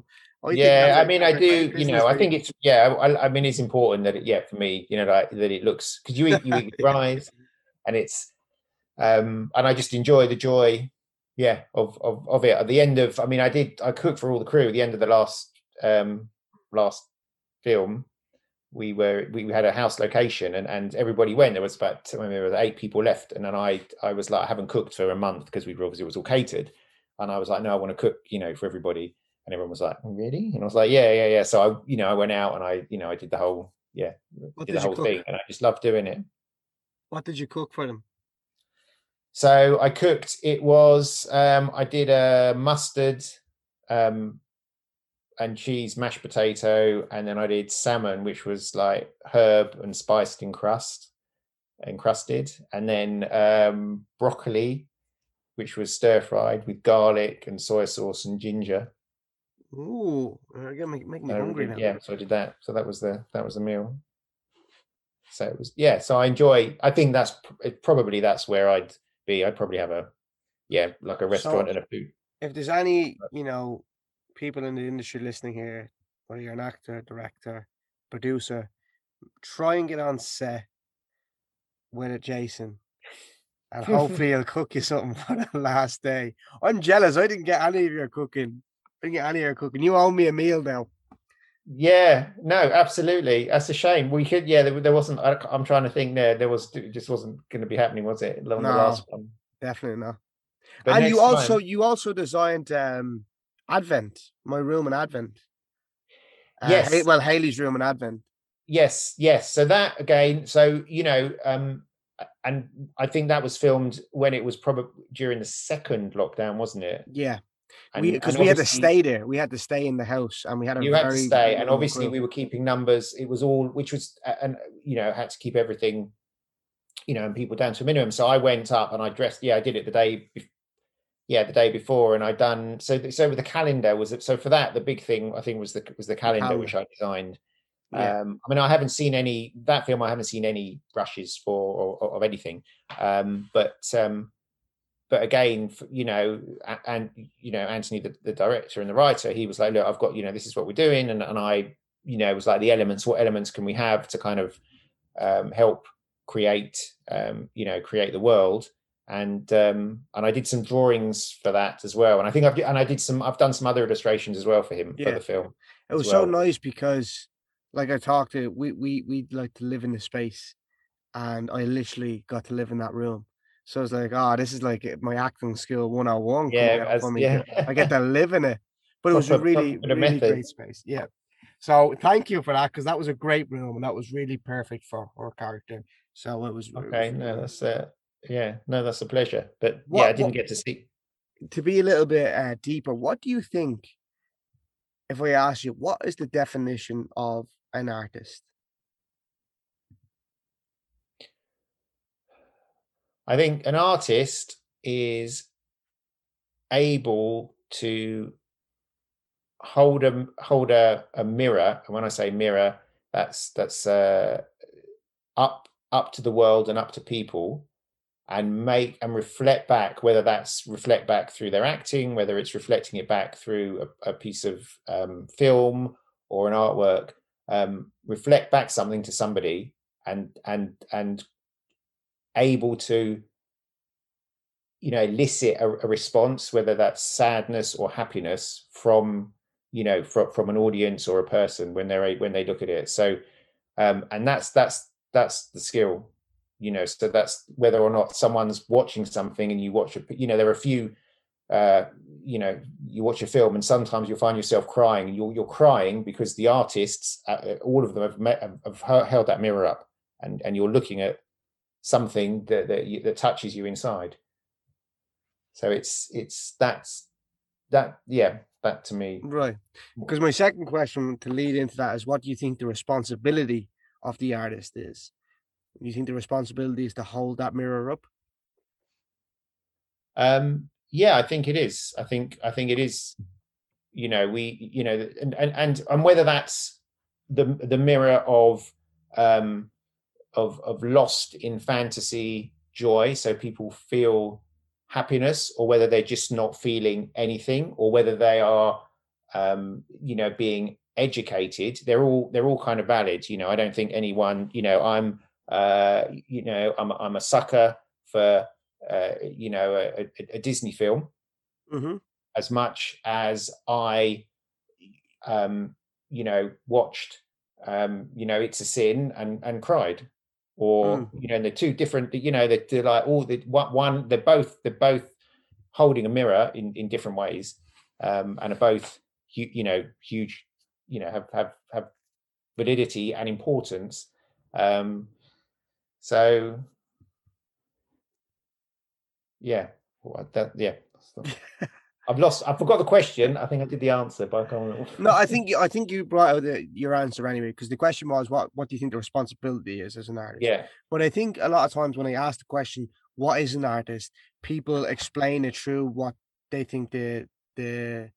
S2: I
S3: yeah i mean i
S2: that's a great
S3: do you know i think it's yeah I, I mean it's important that it, yeah for me you know like that it looks because you eat you eat rice and it's um and i just enjoy the joy yeah of, of of it. At the end of i mean i did i cooked for all the crew at the end of the last um last film. We were we had a house location and and everybody went. There was about when there were eight people left. And then i i was like i haven't cooked for a month because we obviously it was all catered. And i was like no i want to cook you know for everybody. And everyone was like oh, really? And i was like yeah yeah yeah. So i you know i went out and i you know i did the whole yeah
S2: What
S3: did
S2: did
S3: the whole thing. And i just loved doing it.
S2: What did you cook for them?
S3: So I cooked. It was um, I did a mustard um, and cheese mashed potato, and then I did salmon, which was like herb and spiced in crust, encrusted, and then um, broccoli, which was stir fried with garlic and soy sauce and ginger.
S2: Ooh, you're gonna make, make me
S3: So
S2: hungry now.
S3: yeah, so I did that. So that was the that was the meal. So it was yeah. So I enjoy. I think that's probably that's where I'd be. I'd probably have a yeah, like a restaurant and a food.
S2: If there's any, you know, people in the industry listening here, whether you're an actor, director, producer, try and get on set with a Jason. And hopefully he'll cook you something for the last day. I'm jealous. I didn't get any of your cooking. I didn't get any of your cooking. You owe me a meal now.
S3: Yeah, no, absolutely. That's a shame. We could, yeah. There, there wasn't. I, I'm trying to think. There, there was. It just wasn't going to be happening, was it? On the
S2: No.
S3: last one.
S2: Definitely not.
S3: But
S2: and you also
S3: time-
S2: you also designed um Advent, my room in Advent. Uh,
S3: Yes.
S2: well, Haley's room in Advent.
S3: yes, yes. So that again. So you know, um, and I think that was filmed when it was probably during the second lockdown, wasn't it?
S2: Yeah,
S3: And,
S2: we because we had to stay there. We had to stay in the house, and we had a
S3: you
S2: very
S3: had to stay and obviously
S2: group.
S3: we were keeping numbers it was all which was and you know had to keep everything you know and people down to a minimum so i went up and i dressed yeah i did it the day yeah the day before and i done so so with the calendar was it so for that the big thing i think was the was the calendar, which i designed
S2: Yeah.
S3: um i mean i haven't seen any that film i haven't seen any brushes for or, or of anything um but um but again you know and you know anthony the, the director and the writer he was like look i've got you know this is what we're doing and, and i you know it was like the elements what elements can we have to kind of um, help create um, you know create the world? And um and i did some drawings for that as well and i think i've and i did some i've done some other illustrations as well for him for the film
S2: It
S3: as
S2: was so nice because, like I talked to, we we we like to live in the space, and I literally got to live in that room. So I was like, oh, this is like my acting skill 101. coming
S3: yeah as,
S2: for me.
S3: yeah
S2: I get to live in it. But it was a really, really great space. Yeah. So thank you for that because that was a great room and that was really perfect for her character. So it was it was
S3: Okay, no, that's uh, yeah, no, that's a pleasure. But yeah, I didn't
S2: what-
S3: get to see.
S2: to be a little bit uh, deeper. What do you think? If I ask you, what is the definition of an artist?
S3: I think an artist is able to hold a hold a, a mirror, and when I say mirror, that's that's uh, up up to the world and up to people, and make and reflect back. Whether that's reflect back through their acting, whether it's reflecting it back through a, a piece of um, film or an artwork, um, reflect back something to somebody, and and and able to you know elicit a, a response whether that's sadness or happiness from you know from, from an audience or a person when they're when they look at it. So um and that's that's that's the skill you know so that's whether or not someone's watching something and you watch a you know there are a few uh you know you watch a film and sometimes you'll find yourself crying and you're, you're crying because the artists uh, all of them have, met, have held that mirror up and and you're looking at something that that, you, that touches you inside so it's it's that's that yeah that to me
S2: Right. Because my second question to lead into that is what do you think the responsibility of the artist is? Do you think the responsibility is to hold that mirror up?
S3: um yeah i think it is i think i think it is you know we you know and and and, and whether that's the the mirror of um of of lost in fantasy joy. So people feel happiness or whether they're just not feeling anything or whether they are um you know being educated. They're all they're all kind of valid you know. I don't think anyone you know i'm uh you know i'm i'm a sucker for uh you know a, a, a disney film.
S2: Mm-hmm.
S3: as much as I, um, you know, watched, um, you know, It's a Sin and and cried, or
S2: Mm.
S3: you know, and they're two different. You know, they're, they're like all the one, one. They're both they're both holding a mirror in in different ways, um, and are both hu- you know huge. You know, have have have validity and importance. Um, so yeah, well, that yeah. I've lost. I forgot the question. I think I did the answer, but I can't.
S2: No, I think you, I think you brought out the, your answer anyway. Because the question was, what what do you think the responsibility is as an artist?
S3: Yeah,
S2: But I think a lot of times when I ask the question, what is an artist, people explain it through what they think the the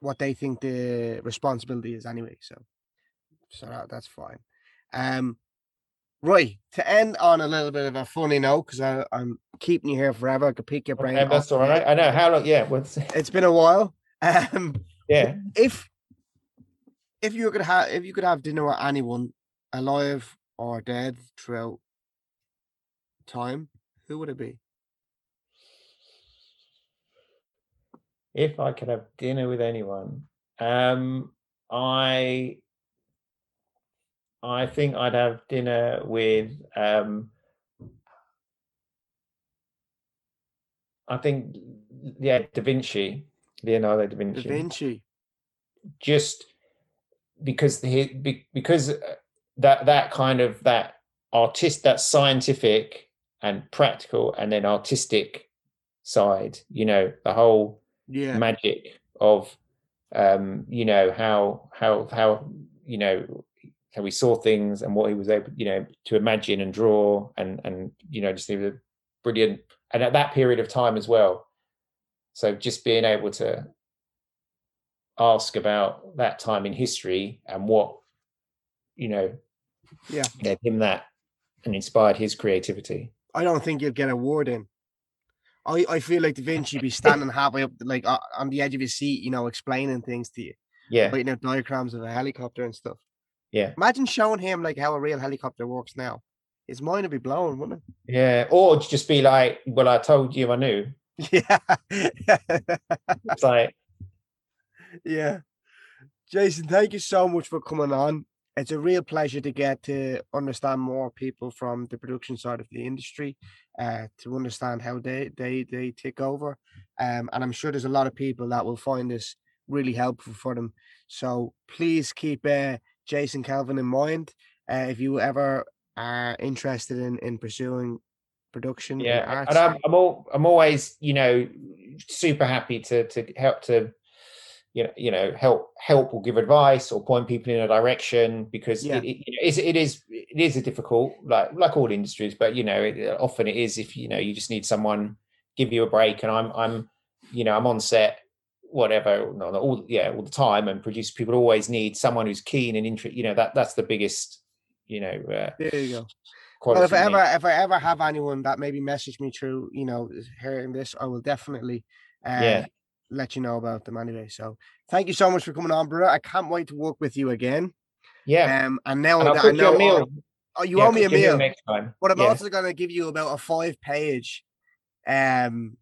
S2: what they think the responsibility is anyway. So so that, that's fine. Um right. To end on a little bit of a funny note, because I'm keeping you here forever. I could pick your brain.
S3: okay, that's all right. I know how long. Yeah, what's,
S2: It's been a while. Um
S3: yeah.
S2: if if you could have if you could have dinner with anyone alive or dead throughout time, who would it be?
S3: If I could have dinner with anyone, um, I, I think I'd have dinner with. Um, I think, yeah, Da Vinci, Leonardo da Vinci.
S2: Da Vinci.
S3: just because the because uh, that that kind of that artist that scientific and practical and then artistic side you know the whole
S2: Yeah.
S3: magic of um you know how how how you know how we saw things and what he was able you know to imagine and draw and and you know just he was a brilliant and at that period of time as well so just being able to ask about that time in history and what you know
S2: Yeah.
S3: gave him that and inspired his creativity
S2: I don't think you'd get a word in. I, I feel like Da Vinci be standing halfway up, like uh, on the edge of his seat, you know, explaining things to you,
S3: yeah
S2: writing out diagrams of a helicopter and stuff.
S3: Yeah
S2: Imagine showing him like how a real helicopter works now. His mind would be blown, wouldn't it?
S3: yeah or just be like well i told you i knew?
S2: Yeah.
S3: it's like
S2: Yeah. Jason, thank you so much for coming on. It's a real pleasure to get to understand more people from the production side of the industry, uh, to understand how they they they take over. Um, and I'm sure there's a lot of people that will find this really helpful for them. So please keep uh, Jason Calvin in mind uh, if you ever are interested in in pursuing production.
S3: yeah and I'm, I'm all i'm always you know super happy to to help to you know you know help help or give advice or point people in a direction because
S2: Yeah.
S3: it, it, you know, it's, it is it is a difficult like like all industries but you know it, often it is if you know you just need someone give you a break and i'm i'm you know i'm on set whatever no, not all yeah all the time and producer people always need someone who's keen and interested you know that that's the biggest you know uh,
S2: there you go. Well, if I ever if I ever have anyone that maybe message me through, you know, hearing this, I will definitely uh,
S3: Yeah.
S2: let you know about them anyway. So thank you so much for coming on, bro. I can't wait to work with you again.
S3: yeah
S2: Um, and now
S3: and
S2: that I know,
S3: meal
S2: oh, you
S3: Yeah,
S2: owe me a meal,
S3: next time
S2: but I'm
S3: Yeah.
S2: also going to give you about a five page um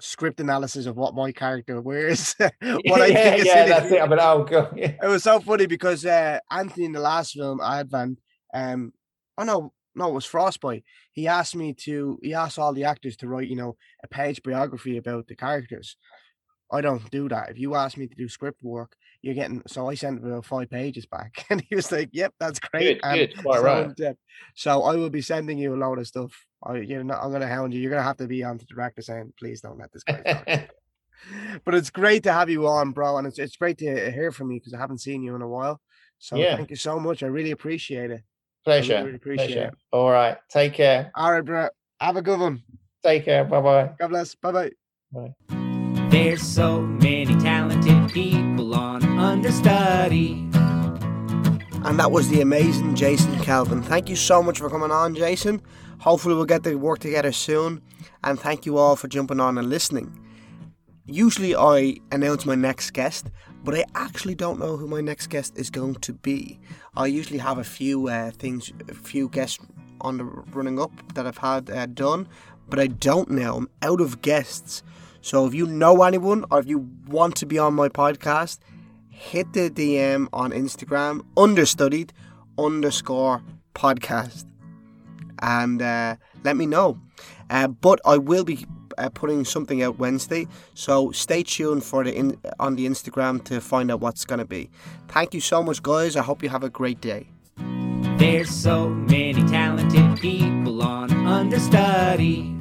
S2: script analysis of what my character wears. what I
S3: yeah,
S2: think
S3: yeah,
S2: in
S3: that's it. I mean, oh god, yeah.
S2: it was so funny because uh, Anthony in the last film Advent, um, oh no, no, it was Frostbite. He asked me to, he asked all the actors to write, you know, a page biography about the characters. I don't do that. If you ask me to do script work, you're getting. So I sent about five pages back, and he was like, "Yep, that's great."
S3: Good, good, quite
S2: so
S3: right.
S2: depth. So I will be sending you a load of stuff. Oh, I, you're not, I'm gonna hound you. You're gonna have to be on to the director saying, "Please don't let this guy." but it's great to have you on, bro, and it's it's great to hear from you because I haven't seen you in a while. So
S3: Yeah.
S2: thank you so much. I really appreciate it.
S3: pleasure,
S2: really appreciate
S3: pleasure.
S2: it.
S3: All right, take care.
S2: All right, bro. Have a good one.
S3: Take care. Bye bye.
S2: God bless. Bye bye.
S1: There's so many talented people on understudy.
S2: And that was the amazing Jason Calvin. Thank you so much for coming on, Jason. Hopefully, we'll get to work together soon. And thank you all for jumping on and listening. Usually, I announce my next guest, but I actually don't know who my next guest is going to be. I usually have a few uh, things, a few guests on the running up that I've had uh, done, but I don't know. I'm out of guests. So if you know anyone or if you want to be on my podcast, hit the DM on Instagram, understudied underscore podcast, and uh, let me know. Uh, but I will be uh, putting something out Wednesday, so stay tuned for the in- on the Instagram to find out what's going to be. Thank you so much, guys. I hope you have a great day.
S1: There's so many talented people on understudy.